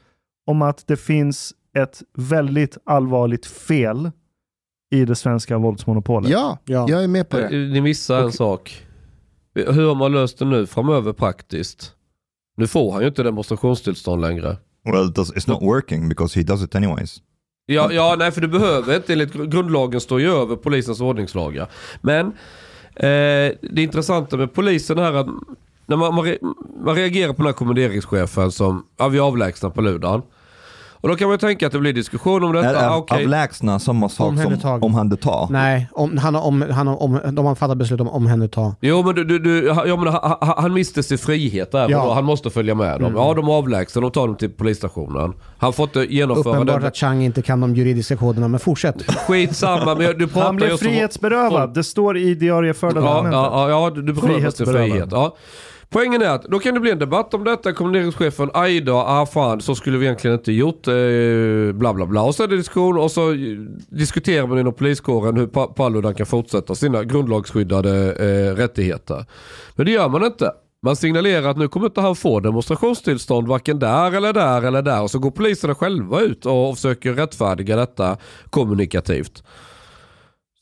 om att det finns ett väldigt allvarligt fel i det svenska våldsmonopolet? Ja, Ja. jag är med på det. Eh, Ni missar en sak. Hur har man löst det nu framöver praktiskt? Nu får han ju inte demonstrationstillstånd längre. Well, it's not working because he does it anyways. Ja, ja, nej för du behöver inte. Enligt gr- grundlagen står ju över polisens ordningslagar. Men eh, det intressanta med polisen är att när man, man, man reagerar på den här kommenderingschefen som, ja vi avlägsnar på ludan. Och då kan man ju tänka att det blir diskussion om detta. Är Ah, av, okej. Avlägsna samma sak som omhänderta? Nej, om, han om, han om, de har fattat beslut om omhänderta. Jo men, du, du, du, ja, men han, han- miste sin frihet där Ja. han måste följa med dem. Ja de avlägsnar, de tar dem till polisstationen. Han får inte genomföra Uppenbart att Chang inte kan de juridiska koderna, men fortsätt. Skitsamma men du pratar Han blev frihetsberövad. Det står i diarieförda Ja, ja, ja, du du berövas din Frihetsberövad. frihet. Ja. Poängen är att då kan det bli en debatt om detta. Kommenderingschefen, aj då, ah fan, så skulle vi egentligen inte gjort. Eh, bla bla bla. Och så är det diskussion och så eh, diskuterar man inom poliskåren hur Pa- Paludan kan fortsätta sina grundlagsskyddade eh, rättigheter. Men det gör man inte. Man signalerar att nu kommer inte han få demonstrationstillstånd varken där eller där eller där. Och så går poliserna själva ut och, och försöker rättfärdiga detta kommunikativt.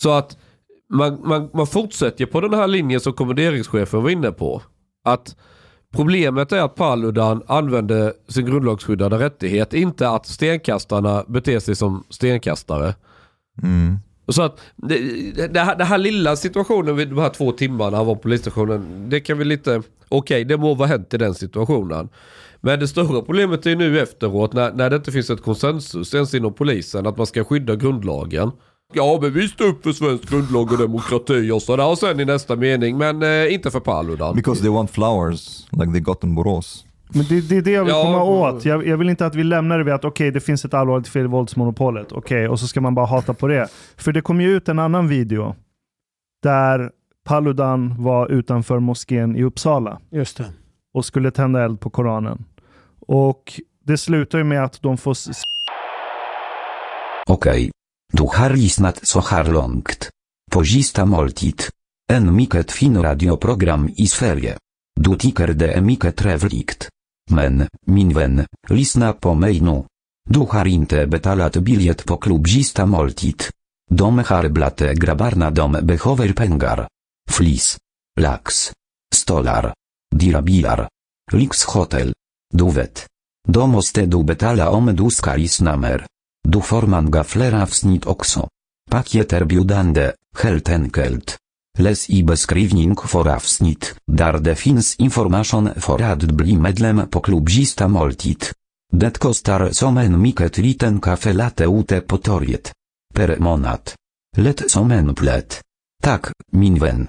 Så att man, man, man fortsätter på den här linjen som kommenderingschefen var inne på. Att problemet är att Paludan använde sin grundlagsskyddade rättighet, inte att stenkastarna beter sig som stenkastare. Mm. Så att det, det, här, det här lilla situationen vid de här två timmarna han var på polisstationen, det kan vi lite, okej det må vara hänt i den situationen. Men det stora problemet är nu efteråt när, när det inte finns ett konsensus ens inom polisen att man ska skydda grundlagen. Ja men vi står upp för svensk grundlag och demokrati och sådär och sen i nästa mening men eh, inte för Paludan. Because they want flowers, like they got in Borås. Men det, det är det jag vill Ja. komma åt. Jag, jag vill inte att vi lämnar det vid att okej, det finns ett allvarligt fel i våldsmonopolet. Okej, och så ska man bara hata på det. För det kom ju ut en annan video där Paludan var utanför moskén i Uppsala Just det. och skulle tända eld på Koranen. Och det slutar ju med att de får Okej. Du har lyssnat så här långt. På sista måltid. En mycket fin radioprogram i Sverige. Du tycker det är mycket trevligt. Men, min vän, lyssna på mig nu. Du har inte betalat biljett på klubb sista måltid. De har dom grabbarna de behöver pengar. Flis. Lax. Stolar. Dirabilar. Lyxhotel. Du vet. Då måste du betala om du ska lyssna mer. Du får man gafflera avsnitt också. Paket erbjudande, helt enkelt. Läs i beskrivning för avsnitt, där det finns information för att bli medlem på klubzista moltit. Måltid. Det kostar som en mycket liten kaffe latte ute på torget. Per månad. Lätt som en plätt. Tack, min vän.